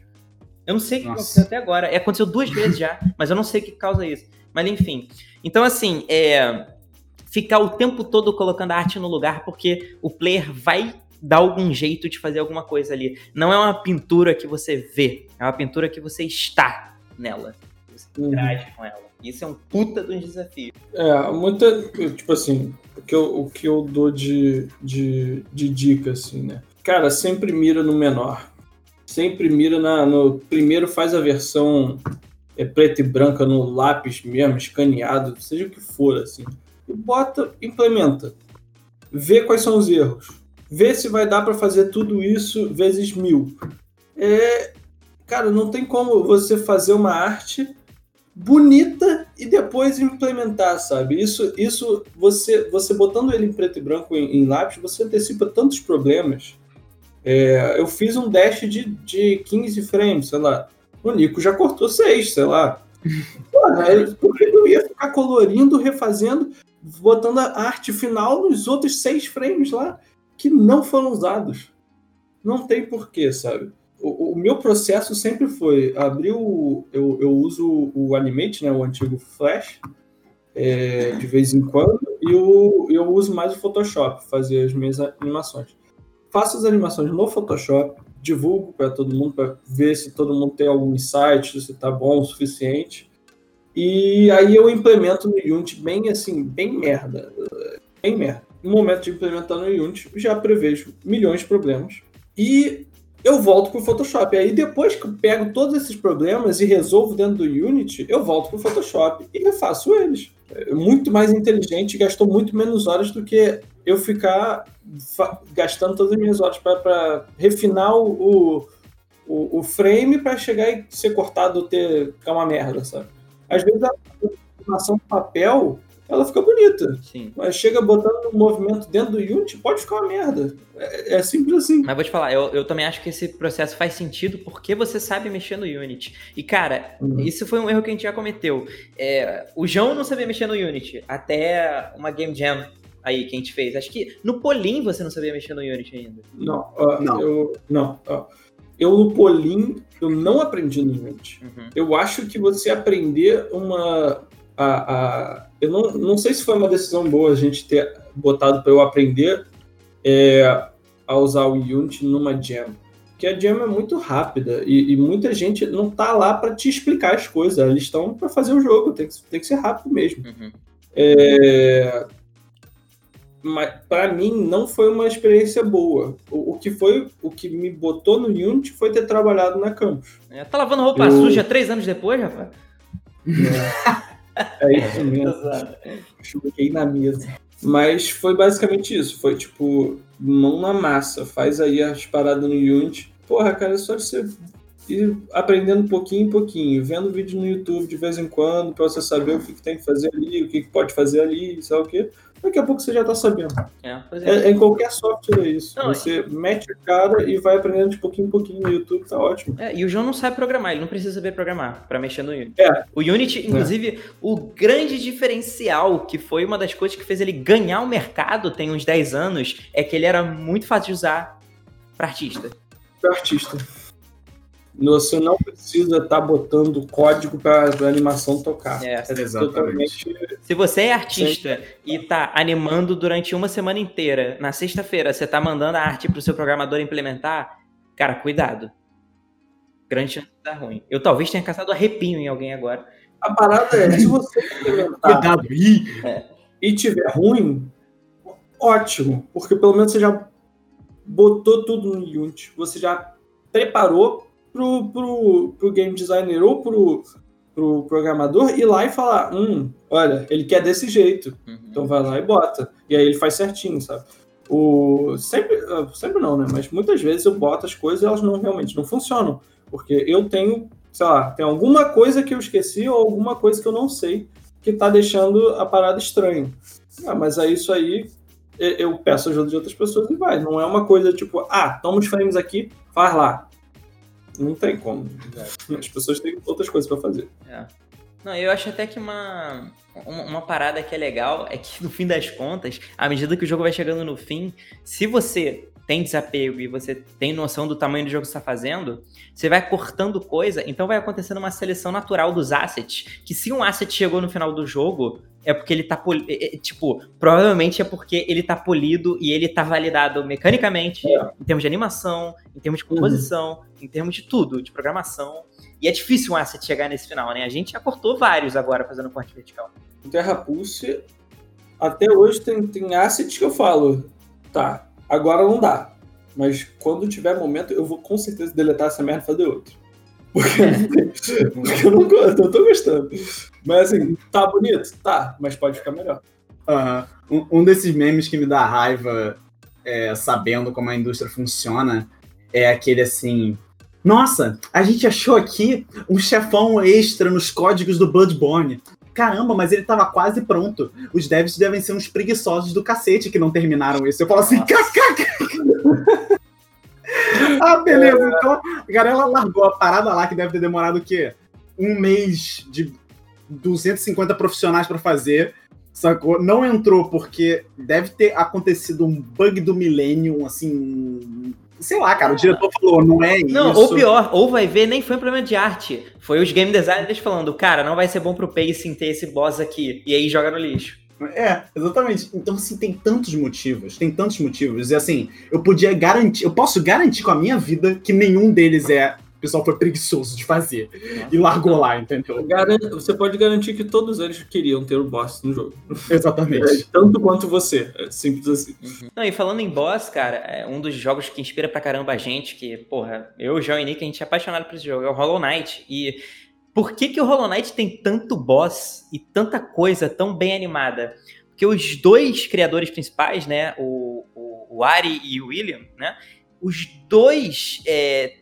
Eu não sei o que Nossa. aconteceu até agora. Aconteceu duas vezes já, mas eu não sei o que causa isso. Mas enfim. Então, assim, é, ficar o tempo todo colocando a arte no lugar, porque o player vai dar algum jeito de fazer alguma coisa ali. Não é uma pintura que você vê, é uma pintura que você está nela. Você uhum. interage com ela. Isso é um puta de um desafio. É, muita. Tipo assim, o que eu, o que eu dou de, de, de dica, assim, né? Cara, sempre mira no menor. Sempre mira na, no. Primeiro faz a versão é preta e branca no lápis mesmo, escaneado, seja o que for, assim. E bota, implementa. Vê quais são os erros. Vê se vai dar para fazer tudo isso vezes mil. É, cara, não tem como você fazer uma arte bonita e depois implementar, sabe? Isso, isso você, você botando ele em preto e branco em, em lápis, você antecipa tantos problemas. É, eu fiz um dash de, de 15 frames, sei lá o Nico já cortou seis, sei lá. Porque eu ia ficar colorindo, refazendo, botando a arte final nos outros seis frames lá que não foram usados. Não tem porquê, sabe? O, o meu processo sempre foi abrir o. Eu, eu uso o Animate, né, o antigo Flash, é, de vez em quando, e o, eu uso mais o Photoshop, fazer as minhas animações. Faço as animações no Photoshop, divulgo para todo mundo, para ver se todo mundo tem algum insight, se está bom o suficiente. E aí eu implemento no Unity bem assim, bem merda. Bem merda. No momento de implementar no Unity, já prevejo milhões de problemas. E eu volto para o Photoshop. Aí depois que eu pego todos esses problemas e resolvo dentro do Unity, eu volto para o Photoshop e refaço eles. É muito mais inteligente, gastou muito menos horas do que eu ficar gastando todas as minhas horas para refinar o, o, o frame para chegar e ser cortado ter ficar uma merda, sabe? Às vezes a animação do papel ela fica bonita. Sim. Mas chega botando um movimento dentro do Unity, pode ficar uma merda. É, é, simples assim. Mas vou te falar, eu, eu também acho que esse processo faz sentido porque você sabe mexer no Unity. E, cara, uhum. isso foi um erro que a gente já cometeu. É, o João não sabia mexer no Unity até uma Game Jam aí que a gente fez. Acho que no Polim você não sabia mexer no Unity ainda. Não, uh, não. Eu, não uh, eu no Polim, eu não aprendi no Unity. Uhum. Eu acho que você aprender uma... A, a, eu não, não sei se foi uma decisão boa a gente ter botado para eu aprender é, a usar o Unity numa jam. Porque a jam é muito rápida e, e muita gente não tá lá para te explicar as coisas, eles estão para fazer o jogo, tem que, tem que ser rápido mesmo. Uhum. É, para mim não foi uma experiência boa. O, o, que foi, o que me botou no Unity foi ter trabalhado na campus. É, tá lavando roupa eu... suja três anos depois, rapaz? É, é isso mesmo. Chuquei na mesa. Mas foi basicamente isso. Foi tipo, mão na massa. Faz aí as paradas no Unity. Porra, cara, é só você ir aprendendo pouquinho em pouquinho, vendo vídeo no YouTube de vez em quando, para você saber o que, que, tem que fazer ali, o que, que pode fazer ali, sabe o quê. Daqui a pouco você já tá sabendo. É, é. É, é, em qualquer software é isso. Não, você mete a cara e vai aprendendo de pouquinho em pouquinho no YouTube, tá ótimo. É, e o João não sabe programar, ele não precisa saber programar para mexer no Unity. É. O Unity, inclusive, o grande diferencial, que foi uma das coisas que fez ele ganhar o mercado tem uns 10 anos, é que ele era muito fácil de usar para artista. Para artista. Você não precisa estar tá botando código para a animação tocar. É, é exatamente. Se você é artista Sim. e está animando durante uma semana inteira, na sexta-feira você está mandando a arte para o seu programador implementar, cara, cuidado. Grande chance de dar ruim. Eu talvez tenha caçado arrepio em alguém agora. A parada é, se você *laughs* implementar cuidado. E, é. e tiver ruim, ótimo, porque pelo menos você já botou tudo no Unity, você já preparou pro, pro, pro game designer ou pro, pro programador ir lá e falar: hum, olha, ele quer desse jeito. Uhum. Então vai lá e bota. E aí ele faz certinho, sabe? O, sempre, ah, sempre não, né? Mas muitas vezes eu boto as coisas e elas não realmente não funcionam. Porque eu tenho, sei lá, tem alguma coisa que eu esqueci ou alguma coisa que eu não sei que tá deixando a parada estranha. Ah, mas é isso aí eu peço ajuda de outras pessoas e vai. Não é uma coisa tipo, ah, toma os frames aqui, faz lá. Não tem como. As pessoas têm outras coisas para fazer. É. Não, eu acho até que uma, uma parada que é legal é que, no fim das contas, à medida que o jogo vai chegando no fim, se você tem desapego e você tem noção do tamanho do jogo que você está fazendo, você vai cortando coisa, então vai acontecendo uma seleção natural dos assets, que se um asset chegou no final do jogo, é porque ele tá polido, é, é, tipo, provavelmente é porque ele tá polido e ele tá validado mecanicamente, é. em termos de animação, em termos de composição, uhum. em termos de tudo, de programação. E é difícil um asset chegar nesse final, né? A gente já cortou vários agora fazendo corte vertical. Terra Pulse, até hoje tem, tem assets que eu falo, tá, Agora não dá. Mas quando tiver momento, eu vou com certeza deletar essa merda e fazer outro. *laughs* Porque, porque eu não gosto, eu tô gostando. Mas assim, tá bonito? Tá, mas pode ficar melhor. Uhum. Um, um, desses memes que me dá raiva, é, sabendo como a indústria funciona, é aquele assim. Nossa, a gente achou aqui um chefão extra nos códigos do Bloodborne caramba, mas ele tava quase pronto. Os devs devem ser uns preguiçosos do cacete que não terminaram isso. Eu falo assim, cacaca! *laughs* ah, beleza. É. Então, a galera largou a parada lá, que deve ter demorado o quê? Um mês de 250 profissionais para fazer. Sacou? Não entrou porque deve ter acontecido um bug do Millennium, assim, Sei lá, cara, o diretor falou, não é isso. Não, ou pior, ou vai ver, nem foi um problema de arte. Foi os game designers falando, cara, não vai ser bom pro pacing ter esse boss aqui. E aí joga no lixo. É, exatamente. Então, assim, tem tantos motivos, tem tantos motivos. E assim, eu podia garantir, eu posso garantir com a minha vida que nenhum deles é o pessoal foi preguiçoso de fazer Nossa, e largou lá, entendeu? Você pode garantir que todos eles queriam ter o boss no jogo. Exatamente. É, *laughs* tanto quanto você. É simples assim. Uhum. Não, e falando em boss, cara, é um dos jogos que inspira pra caramba a gente, que, porra, eu, o João e Nick, a gente é apaixonado por esse jogo, é o Hollow Knight. E por que, que o Hollow Knight tem tanto boss e tanta coisa tão bem animada? Porque os dois criadores principais, né, o, o, o Ari e o William, né, os dois é,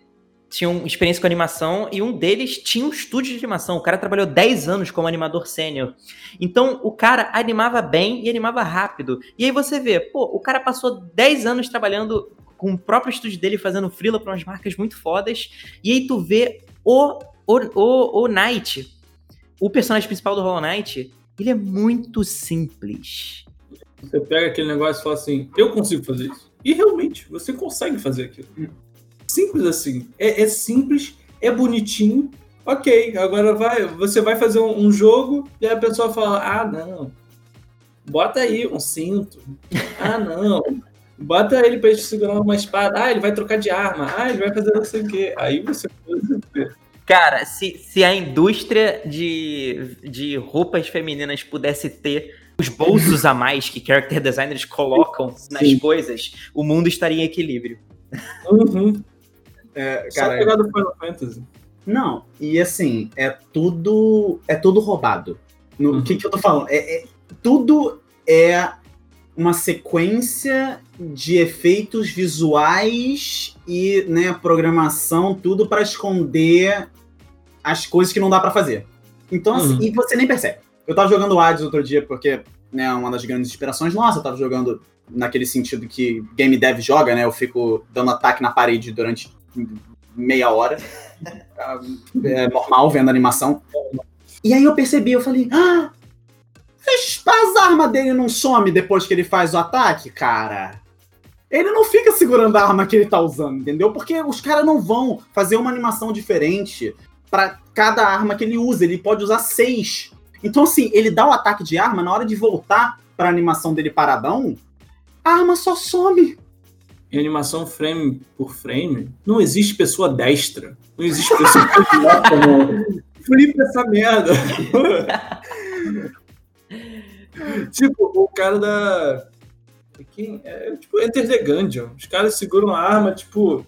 tinham experiência com animação e um deles tinha um estúdio de animação. O cara trabalhou 10 anos como animador sênior. Então, o cara animava bem e animava rápido. E aí você vê, pô, o cara passou 10 anos trabalhando com o próprio estúdio dele, fazendo freela para umas marcas muito fodas. E aí tu vê o, o, o, o Knight, o personagem principal do Hollow Knight, ele é muito simples. Você pega aquele negócio e fala assim, eu consigo fazer isso. E realmente, você consegue fazer aquilo. Simples assim. É, é simples, é bonitinho. Ok, agora vai, você vai fazer um, um jogo e a pessoa fala, ah, não, bota aí um cinto. *laughs* Ah, não. Bota ele pra ele segurar uma espada. Ah, ele vai trocar de arma. Ah, ele vai fazer não sei o quê. Aí você Cara, se, se a indústria de, de roupas femininas pudesse ter os bolsos a mais que character designers colocam *laughs* nas Sim. coisas, o mundo estaria em equilíbrio. Uhum. É, cara, Só pegar do Final Fantasy. Não, e assim, é tudo. É tudo roubado. O uhum. que, que eu tô falando? É, é, tudo é uma sequência de efeitos visuais e né, programação, tudo para esconder as coisas que não dá para fazer. Então, assim, uhum. e você nem percebe. Eu tava jogando Hades outro dia, porque né, uma das grandes inspirações nossa, eu tava jogando naquele sentido que game dev joga, né? Eu fico dando ataque na parede durante meia hora. é normal vendo animação. E aí eu percebi, eu falei, ah, as armas dele não some depois que ele faz o ataque, cara. Ele não fica segurando a arma que ele tá usando, entendeu? Porque os caras não vão fazer uma animação diferente para cada arma que ele usa. Ele pode usar seis. Então, assim, ele dá o ataque de arma, na hora de voltar pra animação dele paradão, a arma só some. Em animação frame por frame, não existe pessoa destra. Não existe pessoa *laughs* que Flipa essa merda. *laughs* tipo, o cara da. Quem? É, tipo, Enter the Gungeon. Os caras seguram a arma, tipo.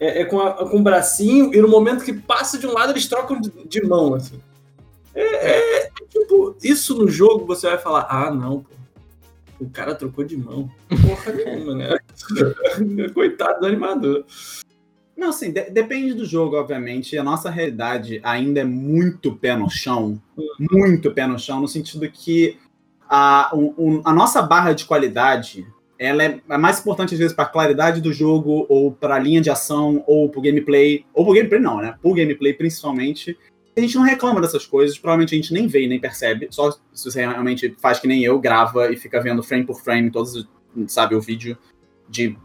É, é com, a, com o bracinho, e no momento que passa de um lado, eles trocam de, de mão, assim. É, é, tipo, isso no jogo você vai falar, ah, não, pô. O cara trocou de mão. Porra nenhuma, né? *laughs* Coitado do animador. Não, assim, de depende do jogo, obviamente. A nossa realidade ainda é muito pé no chão. Muito pé no chão, no sentido que a, um, a nossa barra de qualidade ela é, é mais importante às vezes para a claridade do jogo ou para a linha de ação ou para o gameplay ou para o gameplay não, né? Para o gameplay principalmente. A gente não reclama dessas coisas, provavelmente a gente nem vê nem percebe. Só se você realmente faz que nem eu, grava e fica vendo frame por frame todos, sabe, o vídeo de,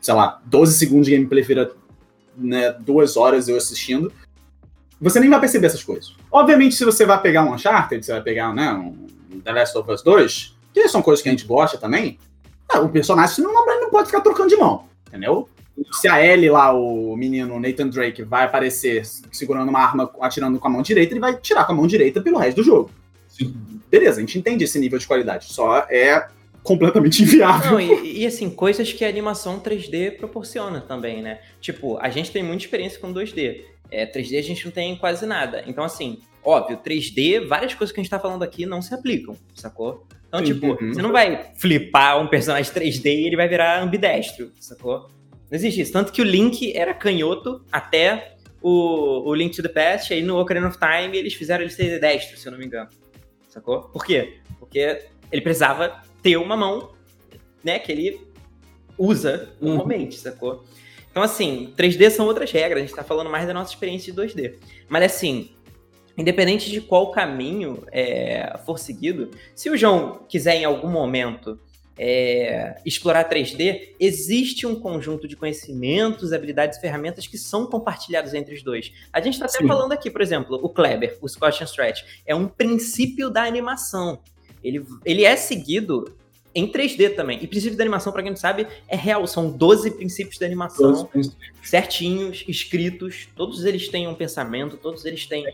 sei lá, 12 segundos de gameplay vira né, duas horas eu assistindo. Você nem vai perceber essas coisas. Obviamente, se você vai pegar um Uncharted, você vai pegar, né, um The Last of Us 2, que são coisas que a gente gosta também, é, o personagem não, não pode ficar trocando de mão, entendeu? Se a Ellie lá, o menino Nathan Drake, vai aparecer segurando uma arma, atirando com a mão direita, ele vai tirar com a mão direita pelo resto do jogo. Sim. Beleza, a gente entende esse nível de qualidade. Só é completamente *laughs* inviável. Não, e, e, assim, coisas que a animação 3D proporciona também, né? Tipo, a gente tem muita experiência com 2D. É, 3D a gente não tem quase nada. Então, assim, óbvio, 3D, várias coisas que a gente tá falando aqui não se aplicam, sacou? Então, tipo, uhum. você não vai flipar um personagem 3D e ele vai virar ambidestro, sacou? Não existe isso. Tanto que o Link era canhoto até o, o Link to the Past, aí no Ocarina of Time eles fizeram ele ser destro, se eu não me engano. Sacou? Por quê? Porque ele precisava ter uma mão, né, que ele usa normalmente, uhum. sacou? Então, assim, 3D são outras regras, a gente tá falando mais da nossa experiência de 2D. Mas, assim, independente de qual caminho é, for seguido, se o João quiser em algum momento é, explorar 3D, existe um conjunto de conhecimentos, habilidades e ferramentas que são compartilhados entre os dois. A gente está até falando aqui, por exemplo, o Kleber, o Scotch and Stretch, é um princípio da animação. Ele, ele é seguido em 3D também. E princípio da animação, para quem não sabe, é real. São 12 princípios da animação certinhos, escritos. Todos eles têm um pensamento, todos eles têm.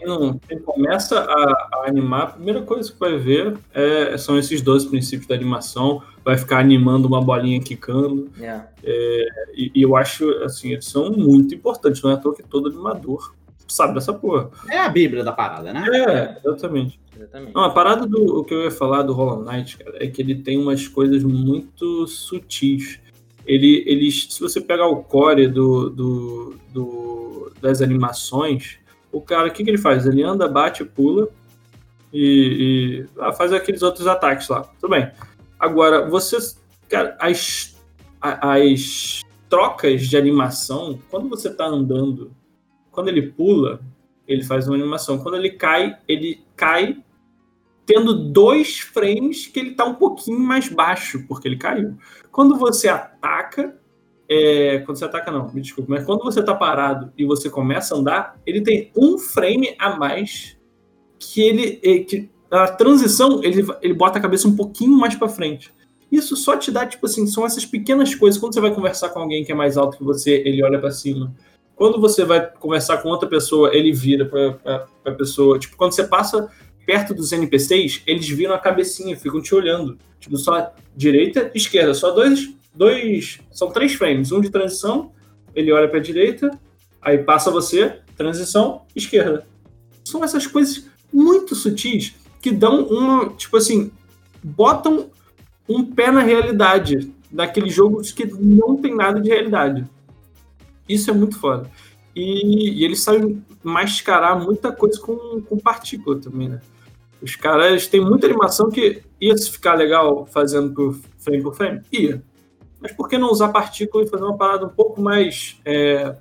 Quem começa a, a, animar, a primeira coisa que vai ver é, são esses 12 princípios da animação. Vai ficar animando uma bolinha quicando. Yeah. É, e, e, eu acho, assim, eles são muito importantes. Não é à toa que todo animador sabe dessa porra. É a bíblia da parada, né? É, exatamente. Exatamente. Não, a parada do o que eu ia falar do Hollow Knight, cara, é que ele tem umas coisas muito sutis. Ele, ele, se você pegar o core do, do, do das animações, o cara, o que, que ele faz? Ele anda, bate, pula e, e ah, faz aqueles outros ataques lá. Tudo bem. Agora, você, cara, as, as trocas de animação, quando você tá andando, quando ele pula, ele faz uma animação. Quando ele cai, ele cai tendo dois frames que ele está um pouquinho mais baixo, porque ele caiu. Quando você ataca, é, quando você ataca não, me desculpe, mas quando você está parado e você começa a andar, ele tem um frame a mais que ele, é, que a transição ele, ele bota a cabeça um pouquinho mais para frente. Isso só te dá, tipo assim, são essas pequenas coisas. Quando você vai conversar com alguém que é mais alto que você, ele olha para cima. Quando você vai conversar com outra pessoa, ele vira para a pessoa. Tipo, quando você passa perto dos NPCs, eles viram a cabecinha, ficam te olhando. Tipo, só direita esquerda. Só dois. dois são três frames. Um de transição, ele olha para direita, aí passa você, transição, esquerda. São essas coisas muito sutis que dão uma. Tipo assim, botam um pé na realidade daqueles jogos que não tem nada de realidade. Isso é muito foda. E, e eles sabem mascarar muita coisa com, com partícula também, né? Os caras têm muita animação que ia ficar legal fazendo por frame por frame? Ia. Mas por que não usar partícula e fazer uma parada um pouco mais é,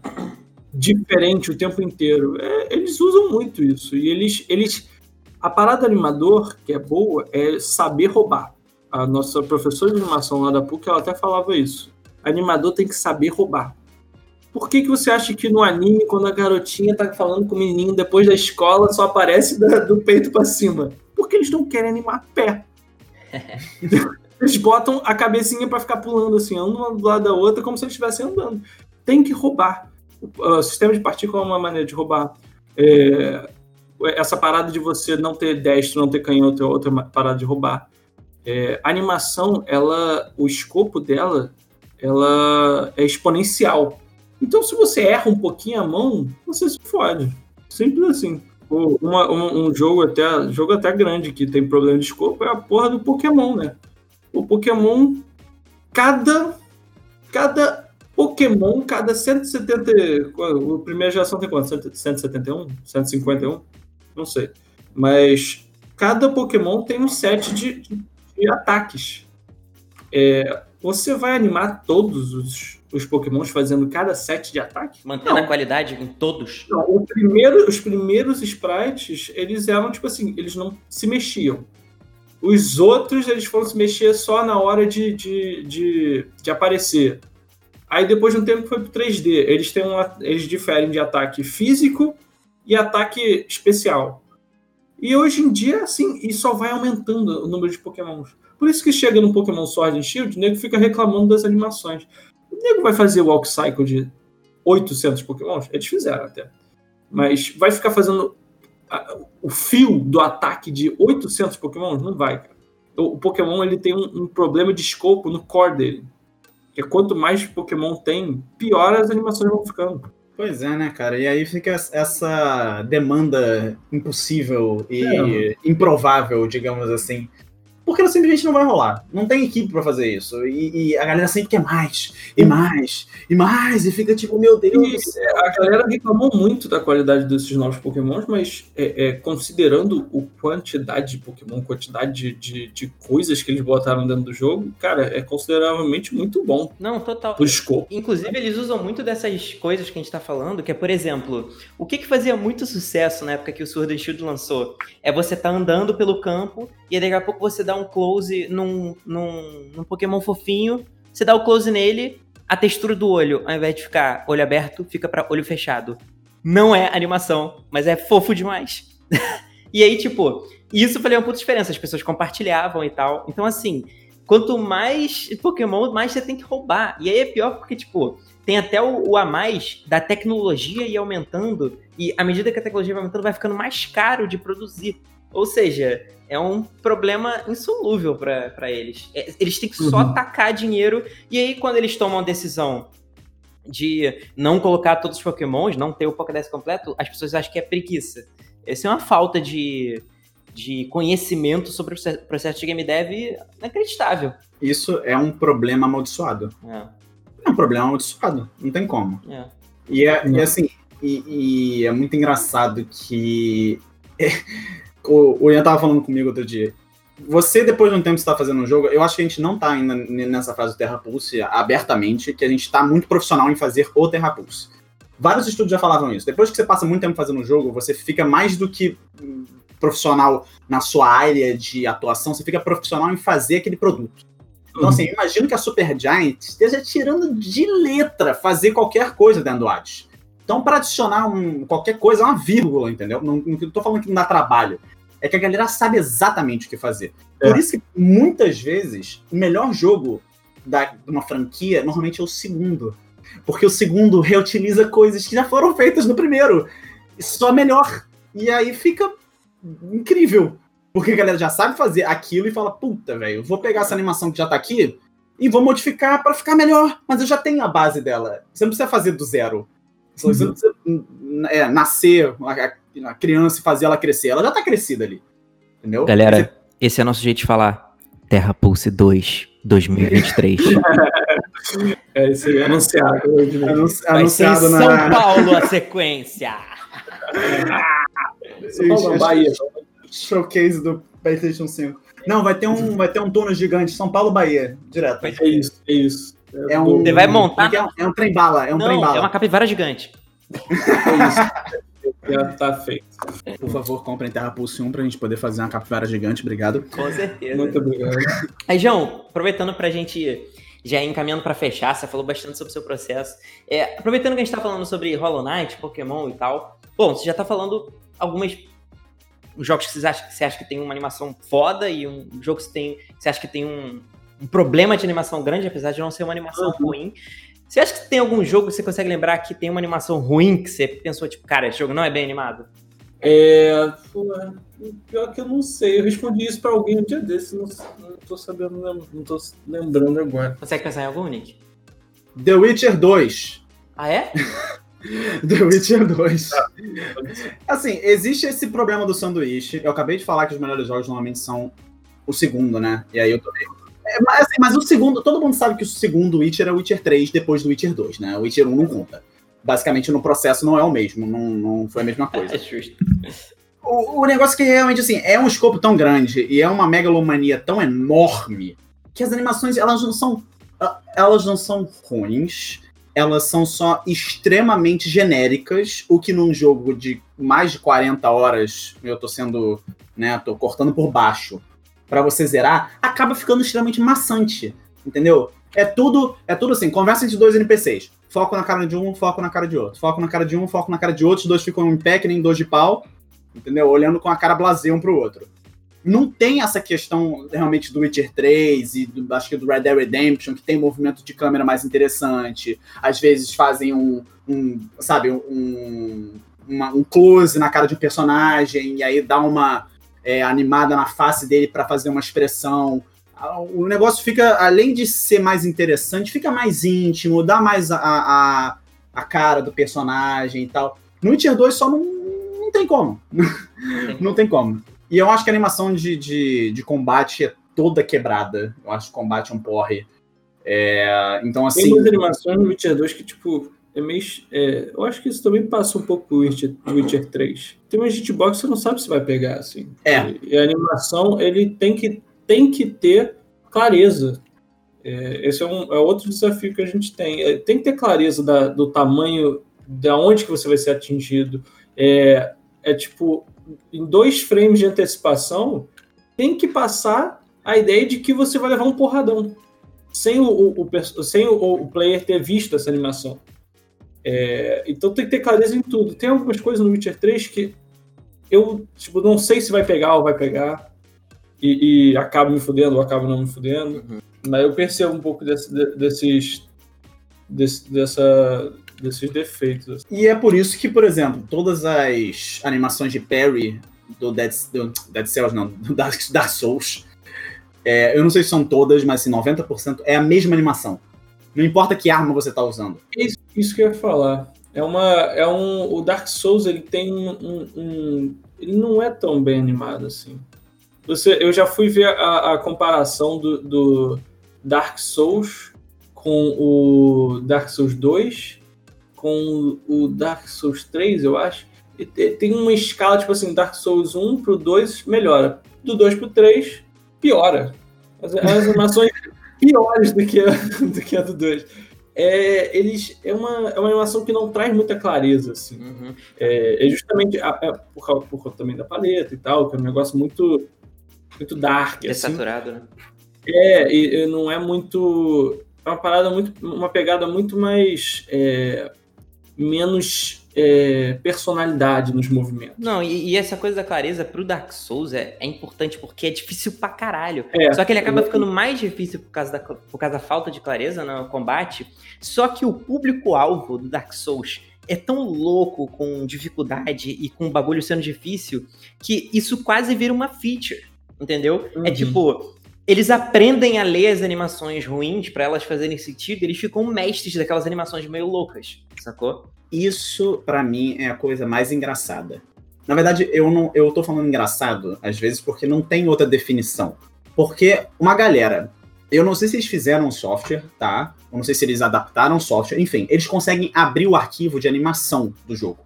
diferente o tempo inteiro? É, eles usam muito isso. E eles, eles. A parada animador, que é boa, é saber roubar a nossa professora de animação lá da PUC, ela até falava isso. Animador tem que saber roubar. Por que, que você acha que no anime, quando a garotinha tá falando com o menino depois da escola, só aparece do peito para cima? Porque eles não querem animar pé. *laughs* eles botam a cabecinha para ficar pulando assim, uma do lado da outra, como se eles estivessem andando. Tem que roubar. O, sistema de partícula é uma maneira de roubar. É, essa parada de você não ter destro, não ter canhoto é outra parada de roubar. É, a animação, ela, o escopo dela, ela é exponencial. Então, se você erra um pouquinho a mão, você se fode. Simples assim. Uma, um, um, jogo até jogo até grande que tem problema de escopo é a porra do Pokémon, né? O Pokémon, cada cada Pokémon, cada 170. O primeiro geração tem quanto? 171? 151? Não sei. Mas cada Pokémon tem um set de, de de ataques. É, você vai animar todos os, os pokémons fazendo cada set de ataque? Mantendo não. a qualidade em todos? Não, primeiro, os primeiros sprites, eles eram, tipo assim, eles não se mexiam. Os outros, eles foram se mexer só na hora de, de, de, de aparecer. Aí depois de um tempo foi pro 3D. Eles, têm um, eles diferem de ataque físico e ataque especial. E hoje em dia, assim, e só vai aumentando o número de pokémons. Por isso que chega no Pokémon Sword and Shield, o nego fica reclamando das animações. O nego vai fazer o Walk Cycle de 800 pokémons? Eles fizeram até. Mas vai ficar fazendo o fio do ataque de 800 pokémons? Não vai, cara. O Pokémon ele tem um, um problema de escopo no core dele. Que é quanto mais Pokémon tem, pior as animações vão ficando. Pois é, né, cara? E aí fica essa demanda impossível e é. improvável, digamos assim, porque simplesmente não vai rolar. Não tem equipe para fazer isso. E, e, a galera sempre quer mais, e mais, e mais, e fica tipo, meu Deus. E, a galera reclamou muito da qualidade desses novos Pokémons, mas é, é, considerando a quantidade de Pokémon, quantidade de, de, de, coisas que eles botaram dentro do jogo, cara, é consideravelmente muito bom. Não, total. Pro escopo. Inclusive, eles usam muito dessas coisas que a gente tá falando, que é, por exemplo, o que, que fazia muito sucesso na época que o Sword and Shield lançou? É você tá andando pelo campo e daqui a pouco você dá dar um close num, num, num Pokémon fofinho, você dá o close nele, a textura do olho, ao invés de ficar olho aberto, fica para olho fechado. Não é animação, mas é fofo demais. *laughs* e aí, tipo, isso foi uma puta diferença. As pessoas compartilhavam e tal. Então, assim, quanto mais Pokémon, mais você tem que roubar. E aí é pior porque, tipo, tem até o, o, a mais da tecnologia ir aumentando. E à medida que a tecnologia vai aumentando, vai ficando mais caro de produzir. Ou seja, é um problema insolúvel para eles. É, eles têm que só uhum. tacar dinheiro. E aí, quando eles tomam a decisão de não colocar todos os pokémons, não ter o Pokédex completo, as pessoas acham que é preguiça. Essa é uma falta de, de conhecimento sobre o processo de game dev inacreditável. Isso é um problema amaldiçoado. É, é um problema amaldiçoado, não tem como. É. E, é, e assim, e, e, é muito engraçado que *laughs* o, Ian tava falando comigo outro dia. Você, depois de um tempo que está fazendo um jogo, eu acho que a gente não tá ainda nessa fase do Terra Pulse abertamente, que a gente tá muito profissional em fazer o Terra Pulse. Vários estudos já falavam isso. Depois que você passa muito tempo fazendo um jogo, você fica mais do que profissional na sua área de atuação, você fica profissional em fazer aquele produto. Então, assim, eu imagino que a Supergiant esteja tirando de letra fazer qualquer coisa dentro do Hades. Então, para adicionar um, qualquer coisa, é uma vírgula, entendeu? Não, não tô falando que não dá trabalho. É que a galera sabe exatamente o que fazer. É. Por isso que, muitas vezes, o melhor jogo da, de uma franquia, normalmente é o segundo. Porque o segundo reutiliza coisas que já foram feitas no primeiro. Só melhor. E aí fica incrível. Porque a galera já sabe fazer aquilo e fala, puta, velho, vou pegar essa animação que já tá aqui e vou modificar para ficar melhor. Mas eu já tenho a base dela. Você não precisa fazer do zero. Você Uhum. não precisa é, nascer a, a criança e fazer ela crescer. Ela já tá crescida ali. Entendeu? Galera, esse é nosso jeito de falar. Terra Pulse 2, 2023. *laughs* É, isso aí é anunciado hoje, né? Anun- Vai ser em anunciado São na. Paulo a sequência. *laughs* São Paulo, Bahia. Showcase do PlayStation 5. Não, vai ter um, vai ter um túnel gigante, São Paulo, Bahia, direto. É isso, é isso. É um, Você vai montar- É um, é um trem bala, é um trem bala. é uma capivara gigante. *laughs* É isso. Já tá feito. Por favor, comprem Terra Pulse 1 pra gente poder fazer uma capivara gigante, obrigado. Com certeza. Muito obrigado. Aí, João, aproveitando pra gente já ir encaminhando pra fechar, você falou bastante sobre o seu processo. É, aproveitando que a gente tá falando sobre Hollow Knight, Pokémon e tal. Bom, você já tá falando algumas jogos que você acha que você acha que tem uma animação foda e um jogo que você, tem, que você acha que tem um, um problema de animação grande, apesar de não ser uma animação ruim. Você acha que tem algum jogo que você consegue lembrar que tem uma animação ruim que você pensou, tipo, cara, esse jogo não é bem animado? É, pior que eu não sei. Eu respondi isso pra alguém um dia desse, não, não tô sabendo, não tô lembrando agora. Consegue pensar em algum, Nick? The Witcher 2. Ah, é? *laughs* The Witcher 2. Assim, existe esse problema do sanduíche. Eu acabei de falar que os melhores jogos normalmente são o segundo, né? E aí eu tô. É, mas, assim, mas o segundo, todo mundo sabe que o segundo Witcher é o Witcher 3 depois do Witcher 2, né? O Witcher 1 não conta. Basicamente, no processo não é o mesmo, não, não foi a mesma coisa. *laughs* É justo. O, o negócio é que realmente, assim, é um escopo tão grande e é uma megalomania tão enorme que as animações, elas não são. Elas não são ruins, elas são só extremamente genéricas, o que num jogo de mais de 40 horas, eu tô sendo, né, tô cortando por baixo, pra você zerar, acaba ficando extremamente maçante, entendeu? É tudo, é tudo assim, conversa entre dois NPCs. Foco na cara de um, foco na cara de outro. Foco na cara de um, foco na cara de outro, os dois ficam em pé, que nem dois de pau, entendeu? Olhando com a cara blasé um pro outro. Não tem essa questão realmente do Witcher 3 e do, acho que do Red Dead Redemption, que tem movimento de câmera mais interessante. Às vezes fazem um, um sabe, um, uma- um close na cara de um personagem e aí dá uma é, animada na face dele para fazer uma expressão. Ah, O negócio fica, além de ser mais interessante, fica mais íntimo, dá mais a, a, a cara do personagem e tal. No Witcher 2 só não, não tem *laughs* como. não tem como. E eu acho que a animação de, de, de combate é toda quebrada. Eu acho que o combate é um porre. É, então, Tem assim. umas animações no Witcher 2 que, tipo, é meio. é, eu acho que isso também passa um pouco pro Witcher, Witcher 3. Tem uma hitbox que você não sabe se vai pegar, assim. É. E, a animação, ele tem que, tem que ter clareza. É, esse é, um, é outro desafio que a gente tem. É, tem que ter clareza da- do tamanho, da onde que você vai ser atingido. É, é tipo, em dois frames de antecipação, tem que passar a ideia de que você vai levar um porradão sem o, o- o sem o, o player ter visto essa animação. É, então tem que ter clareza em tudo. Tem algumas coisas no Witcher 3 que eu tipo, não sei se vai pegar ou vai pegar. E, e acaba me fudendo ou acaba não me fudendo. Mas eu percebo um pouco desse- de- desses, desse- dessa, desses defeitos. assim. E é por isso que, por exemplo, todas as animações de parry do Dead, do Dead Cells, não, do Dark, Dark Souls, é, eu não sei se são todas, mas assim, 90% é a mesma animação. Não importa que arma você tá usando. Isso, isso que eu ia falar. É uma, é um, o Dark Souls ele tem um, um- um- ele não é tão bem animado assim. Você, eu já fui ver a, a comparação do, do Dark Souls com o Dark Souls 2, com o Dark Souls 3, eu acho. E te- tem uma escala tipo assim, Dark Souls 1 pro 2 melhora, do 2 pro 3 piora. As, as animações *laughs* piores do que, a, do que a do 2. É, eles, é, uma, é uma animação que não traz muita clareza, assim. Uhum. É, é justamente a, é por, causa, por causa também da paleta e tal, que é um negócio muito, muito dark, assim. Desaturado, né? É, e, e não é muito... É uma parada muito... Uma pegada muito mais... É, menos é, personalidade nos movimentos. Não, e, e, essa coisa da clareza pro Dark Souls é, é importante porque é difícil pra caralho. É, só que ele acaba ficando mais difícil por causa, da, por causa da falta de clareza no combate. Só que o público-alvo do Dark Souls é tão louco com dificuldade e com o bagulho sendo difícil que isso quase vira uma feature. Entendeu? É Uhum. É tipo, eles aprendem a ler as animações ruins para elas fazerem sentido, eles ficam mestres daquelas animações meio loucas, sacou? Isso, pra mim, é a coisa mais engraçada. Na verdade, eu não eu tô falando engraçado, às vezes, porque não tem outra definição. Porque uma galera, eu não sei se eles fizeram um software, tá? Eu não sei se eles adaptaram o software, enfim, eles conseguem abrir o arquivo de animação do jogo.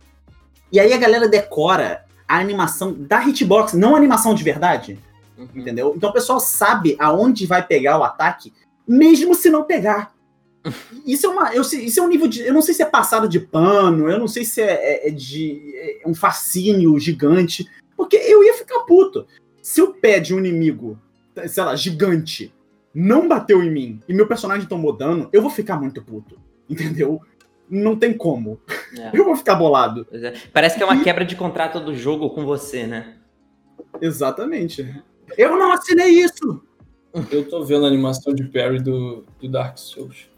E aí a galera decora a animação da hitbox, não a animação de verdade. Uhum. Entendeu? Então o pessoal sabe aonde vai pegar o ataque, mesmo se não pegar. Isso é uma. Eu, sei- isso é um nível de. Eu não sei se é passado de pano, eu não sei se é, é- é de. É um fascínio gigante. Porque eu ia ficar puto. Se o pé de um inimigo, sei lá, gigante, não bateu em mim e meu personagem tomou dano, eu vou ficar muito puto. Entendeu? Não tem como. É. Eu vou ficar bolado. É. Parece que é uma quebra de contrato do jogo com você, né? Exatamente. Eu não assinei isso! Eu tô vendo a animação de parry do, do Dark Souls.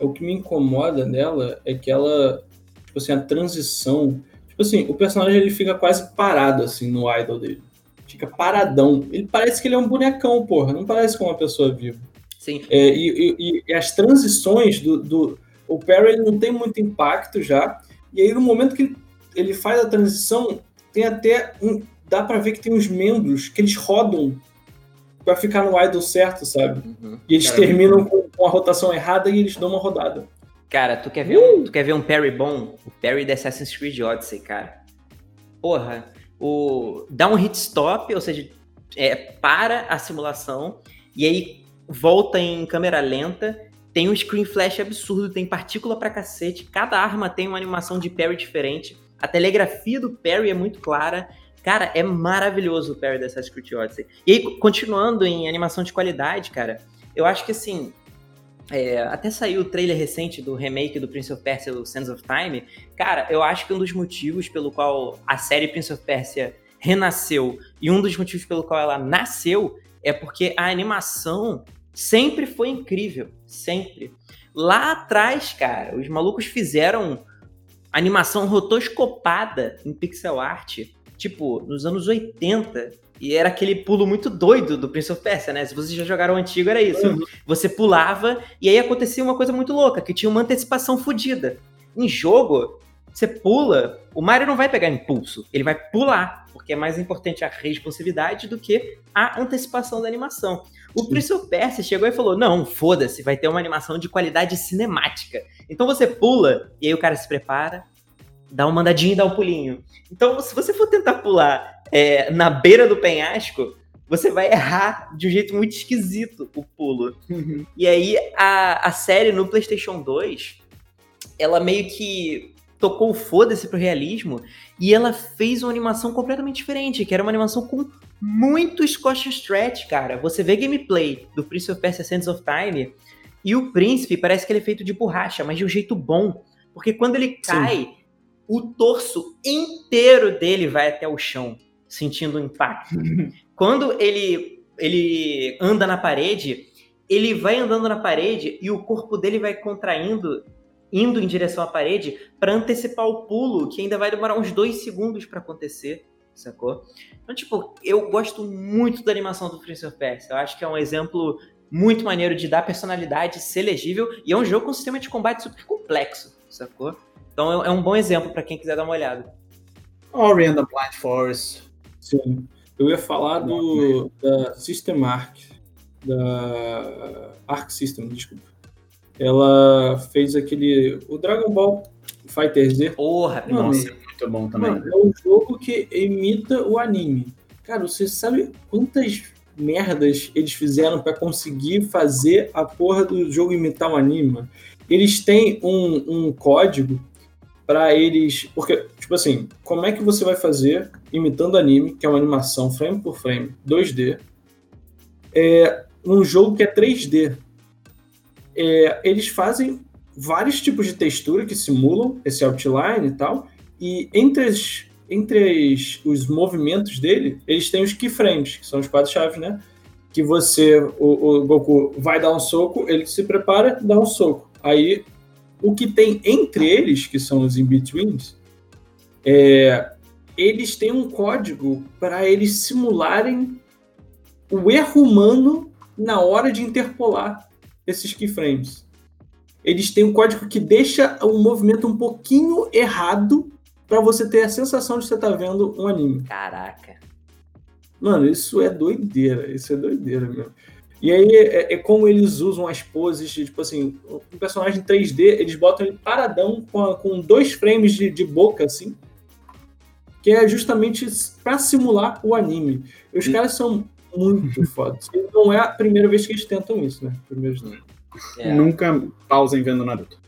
O que me incomoda nela é que ela, tipo assim, a transição. Tipo assim, o personagem ele fica quase parado assim no idol dele. Fica paradão. Ele parece que ele é um bonecão, porra. Não parece com uma pessoa viva. Sim. É, e, e- e as transições do, do. O parry ele não tem muito impacto já. E aí, no momento que ele, ele faz a transição, tem até. Um, dá pra ver que tem uns membros que eles rodam pra ficar no idol certo, sabe? Uhum. E eles Cara, terminam com, com a rotação errada e eles dão uma rodada. Cara, tu quer, ver um, tu quer ver um parry bom? O parry da Assassin's Creed Odyssey, cara. Porra, o dá um hit stop, ou seja, é, para a simulação e aí volta em câmera lenta. Tem um screen flash absurdo, tem partícula pra cacete. Cada arma tem uma animação de parry diferente. A telegrafia do parry é muito clara. Cara, é maravilhoso o parry da Assassin's Odyssey. E aí, continuando em animação de qualidade, cara, eu acho que assim, é, até saiu o trailer recente do remake do Prince of Persia, o Sands of Time. Cara, eu acho que um dos motivos pelo qual a série Prince of Persia renasceu e um dos motivos pelo qual ela nasceu é porque a animação sempre foi incrível. Sempre. Lá atrás, cara, os malucos fizeram animação rotoscopada em pixel art, tipo, nos anos 80. E era aquele pulo muito doido do Prince of Persia, né? Se vocês já jogaram o antigo, era isso. Você pulava e aí acontecia uma coisa muito louca, que tinha uma antecipação fodida. Em jogo, você pula, o Mario não vai pegar impulso, ele vai pular, porque é mais importante a responsividade do que a antecipação da animação. O. Prince of Persia chegou e falou: não, foda-se, vai ter uma animação de qualidade cinemática. Então você pula, e aí o cara se prepara, dá uma andadinha e dá um pulinho. Então, se você for tentar pular é, na beira do penhasco, você vai errar de um jeito muito esquisito o pulo. E aí, a, a série no PlayStation 2, ela meio que tocou o foda-se pro realismo e ela fez uma animação completamente diferente, que era uma animação com muito Scotch Stretch, cara. Você vê gameplay do Prince of Persia Sands of Time e o príncipe parece que ele é feito de borracha, mas de um jeito bom. Porque quando ele cai, o torso inteiro dele vai até o chão, sentindo o impacto. *laughs* quando ele, ele anda na parede, ele vai andando na parede e o corpo dele vai contraindo, indo em direção à parede, para antecipar o pulo, que ainda vai demorar uns dois segundos para acontecer, sacou? Então, tipo, eu gosto muito da animação do Prince of Persia. Eu acho que é um exemplo muito maneiro de dar personalidade, ser legível, e é um jogo com um sistema de combate super complexo, sacou? Então é é um bom exemplo para quem quiser dar uma olhada. Ori and the Blind Forest. Sim. Eu ia falar do, da System Arc, da Arc System, desculpa. Ela fez aquele. O Dragon Ball Fighter Z. Porra, Mano, Nossa, é muito bom também. Mano, é um jogo que imita o anime. Cara, você sabe quantas merdas eles fizeram pra conseguir fazer a porra do jogo imitar o anime? mano? eles têm um, um código para eles. Porque, tipo assim, como é que você vai fazer imitando anime, que é uma animação frame por frame, 2D, é, num jogo que é 3D? É, eles fazem vários tipos de textura que simulam esse outline e tal, e entre, as, entre as, os movimentos dele, eles têm os keyframes, que são os quadros-chave, né? Que você, o, o Goku vai dar um soco, ele se prepara, dá um soco. Aí o que tem entre eles, que são os in-betweens, é, eles têm um código para eles simularem o erro humano na hora de interpolar esses keyframes. Eles têm um código que deixa o movimento um pouquinho errado para você ter a sensação de você estar tá vendo um anime. Caraca. Mano, isso é doideira. Isso é doideira mesmo. E aí é, é, como eles usam as poses de, tipo assim, um personagem 3D, eles botam ele paradão com, a, com dois frames de, de boca, assim, que é justamente para simular o anime. E os e... caras são muito fodas. E não é a primeira vez que eles tentam isso, né? Primeiro é. Nunca pausem vendo Naruto.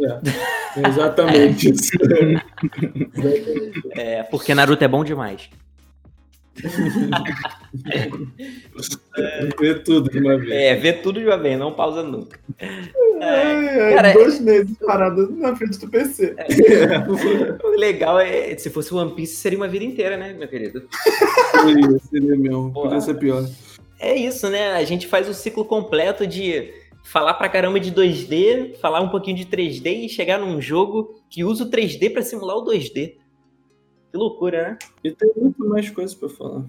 É, exatamente *laughs* isso. é, porque Naruto é bom demais. É, vê tudo de uma vez. É, vê tudo de uma vez, não pausa nunca. É, é, cara, dois meses parado na frente do PC. É. *laughs* O legal é, se fosse One Piece, seria uma vida inteira, né, meu querido? Seria, seria mesmo. Podia ser pior. É isso, né? A gente faz o ciclo completo de falar pra caramba de 2D, falar um pouquinho de 3D e chegar num jogo que usa o 3D para simular o 2D. Que loucura, né? E tem muito mais coisas para falar.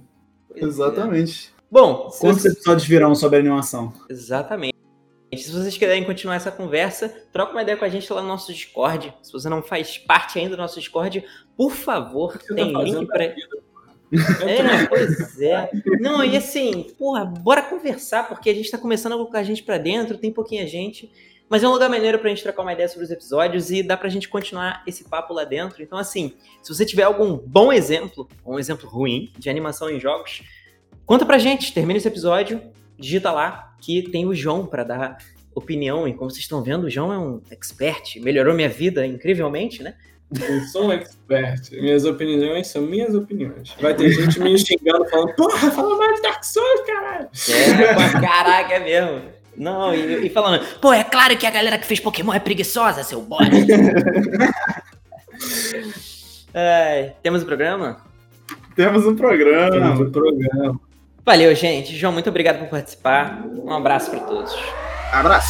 Exatamente. Bom, quantos vocês... episódios virão sobre animação? Exatamente. Se vocês quiserem continuar essa conversa, troca uma ideia com a gente lá no nosso Discord. Se você não faz parte ainda do nosso Discord, por favor, tem tá link para. É, pois é. Não, e assim, porra, bora conversar, porque a gente tá começando a colocar a gente pra dentro, tem pouquinha gente. Mas é um lugar maneiro pra gente trocar uma ideia sobre os episódios e dá pra gente continuar esse papo lá dentro. Então, assim, se você tiver algum bom exemplo, ou um exemplo ruim de animação em jogos, conta pra gente, termina esse episódio, digita lá que tem o João para dar opinião. E como vocês estão vendo, o João é um expert, melhorou minha vida incrivelmente, né? Eu sou um expert. Minhas opiniões são minhas opiniões. Vai ter gente me xingando, falando, porra, fala mais de Dark Souls, caralho. É, caraca, é mesmo. Não, e, e, falando, pô, é claro que a galera que fez Pokémon é preguiçosa, seu bode. é, *laughs* temos um programa? Temos um programa. Temos um programa. Valeu, gente. João, muito obrigado por participar. Um abraço para todos. Abraço.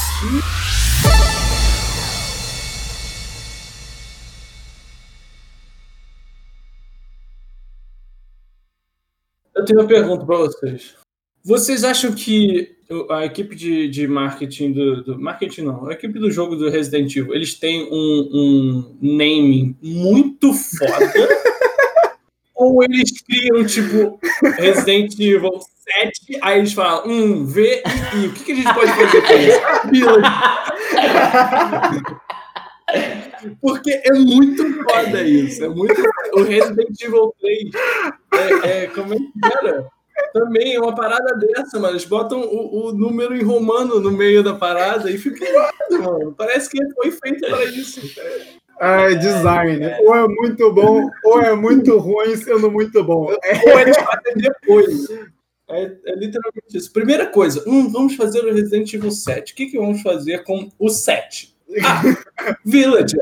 Eu tenho uma pergunta para vocês. Vocês acham que a equipe de, de marketing do, do, Marketing não, a equipe do jogo do Resident Evil, eles têm um, um naming muito foda? *laughs* ou eles criam, tipo, Resident Evil 7, aí eles falam, hum, V e I, o que, que a gente pode fazer com isso? Porque é muito foda isso. É muito O Resident Evil 3 é, é, como é que era? Também é uma parada dessa, mano. Eles botam o, o, número em romano no meio da parada e fica irado, mano. Parece que foi feito para isso. Ah, é design. É. Ou é muito bom, ou é muito ruim sendo muito bom. Ou eles fazem depois. É, é, literalmente isso. Primeira coisa, hum, vamos fazer o Resident Evil 7. O que, que vamos fazer com o 7? Ah, Village.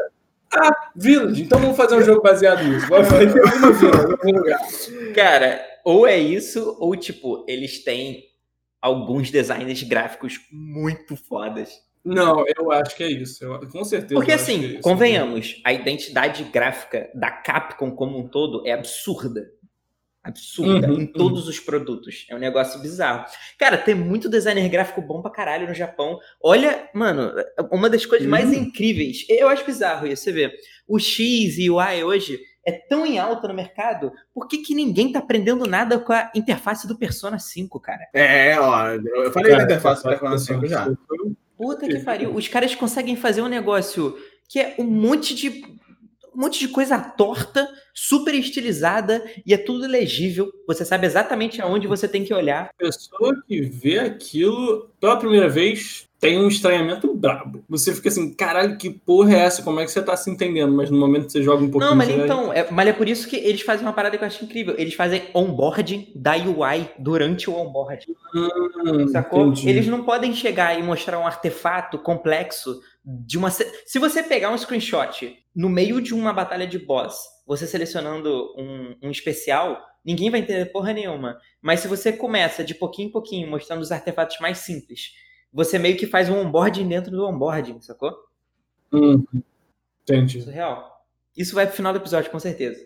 Ah, Village. Então vamos fazer um jogo baseado nisso. Vai ter uma em lugar. Cara, ou é isso, ou tipo, eles têm alguns designs gráficos muito fodas. Não, eu acho que é isso. Eu, com certeza. Porque assim, é convenhamos, a identidade gráfica da Capcom como um todo é absurda absurda uhum, em todos uhum. os produtos. É um negócio bizarro. Cara, tem muito designer gráfico bom pra caralho no Japão. Olha, mano, uma das coisas uhum. mais incríveis. Eu acho bizarro isso, você vê. O X e o Y hoje é tão em alta no mercado, por que, que ninguém tá aprendendo nada com a interface do Persona 5, cara? É, ó, eu falei cara, da interface do Persona 5 já. Puta que pariu. Os caras conseguem fazer um negócio que é um monte de um monte de coisa torta, super estilizada e é tudo legível. Você sabe exatamente aonde você tem que olhar. A pessoa que vê aquilo pela primeira vez tem um estranhamento brabo. Você fica assim, caralho, que porra é essa? Como é que você tá se entendendo? Mas no momento que você joga um pouquinho... Não, mas vai- então, é, mas é por isso que eles fazem uma parada que eu acho incrível. Eles fazem onboarding da UI durante o onboarding. Hum, Sacou? entendi. Eles não podem chegar e mostrar um artefato complexo de uma. se- Se você pegar um screenshot no meio de uma batalha de boss, você selecionando um, um especial, ninguém vai entender porra nenhuma. Mas se você começa de pouquinho em pouquinho mostrando os artefatos mais simples, você meio que faz um onboarding dentro do onboarding, sacou? Hum, entendi. Isso é real. Isso vai pro final do episódio, com certeza.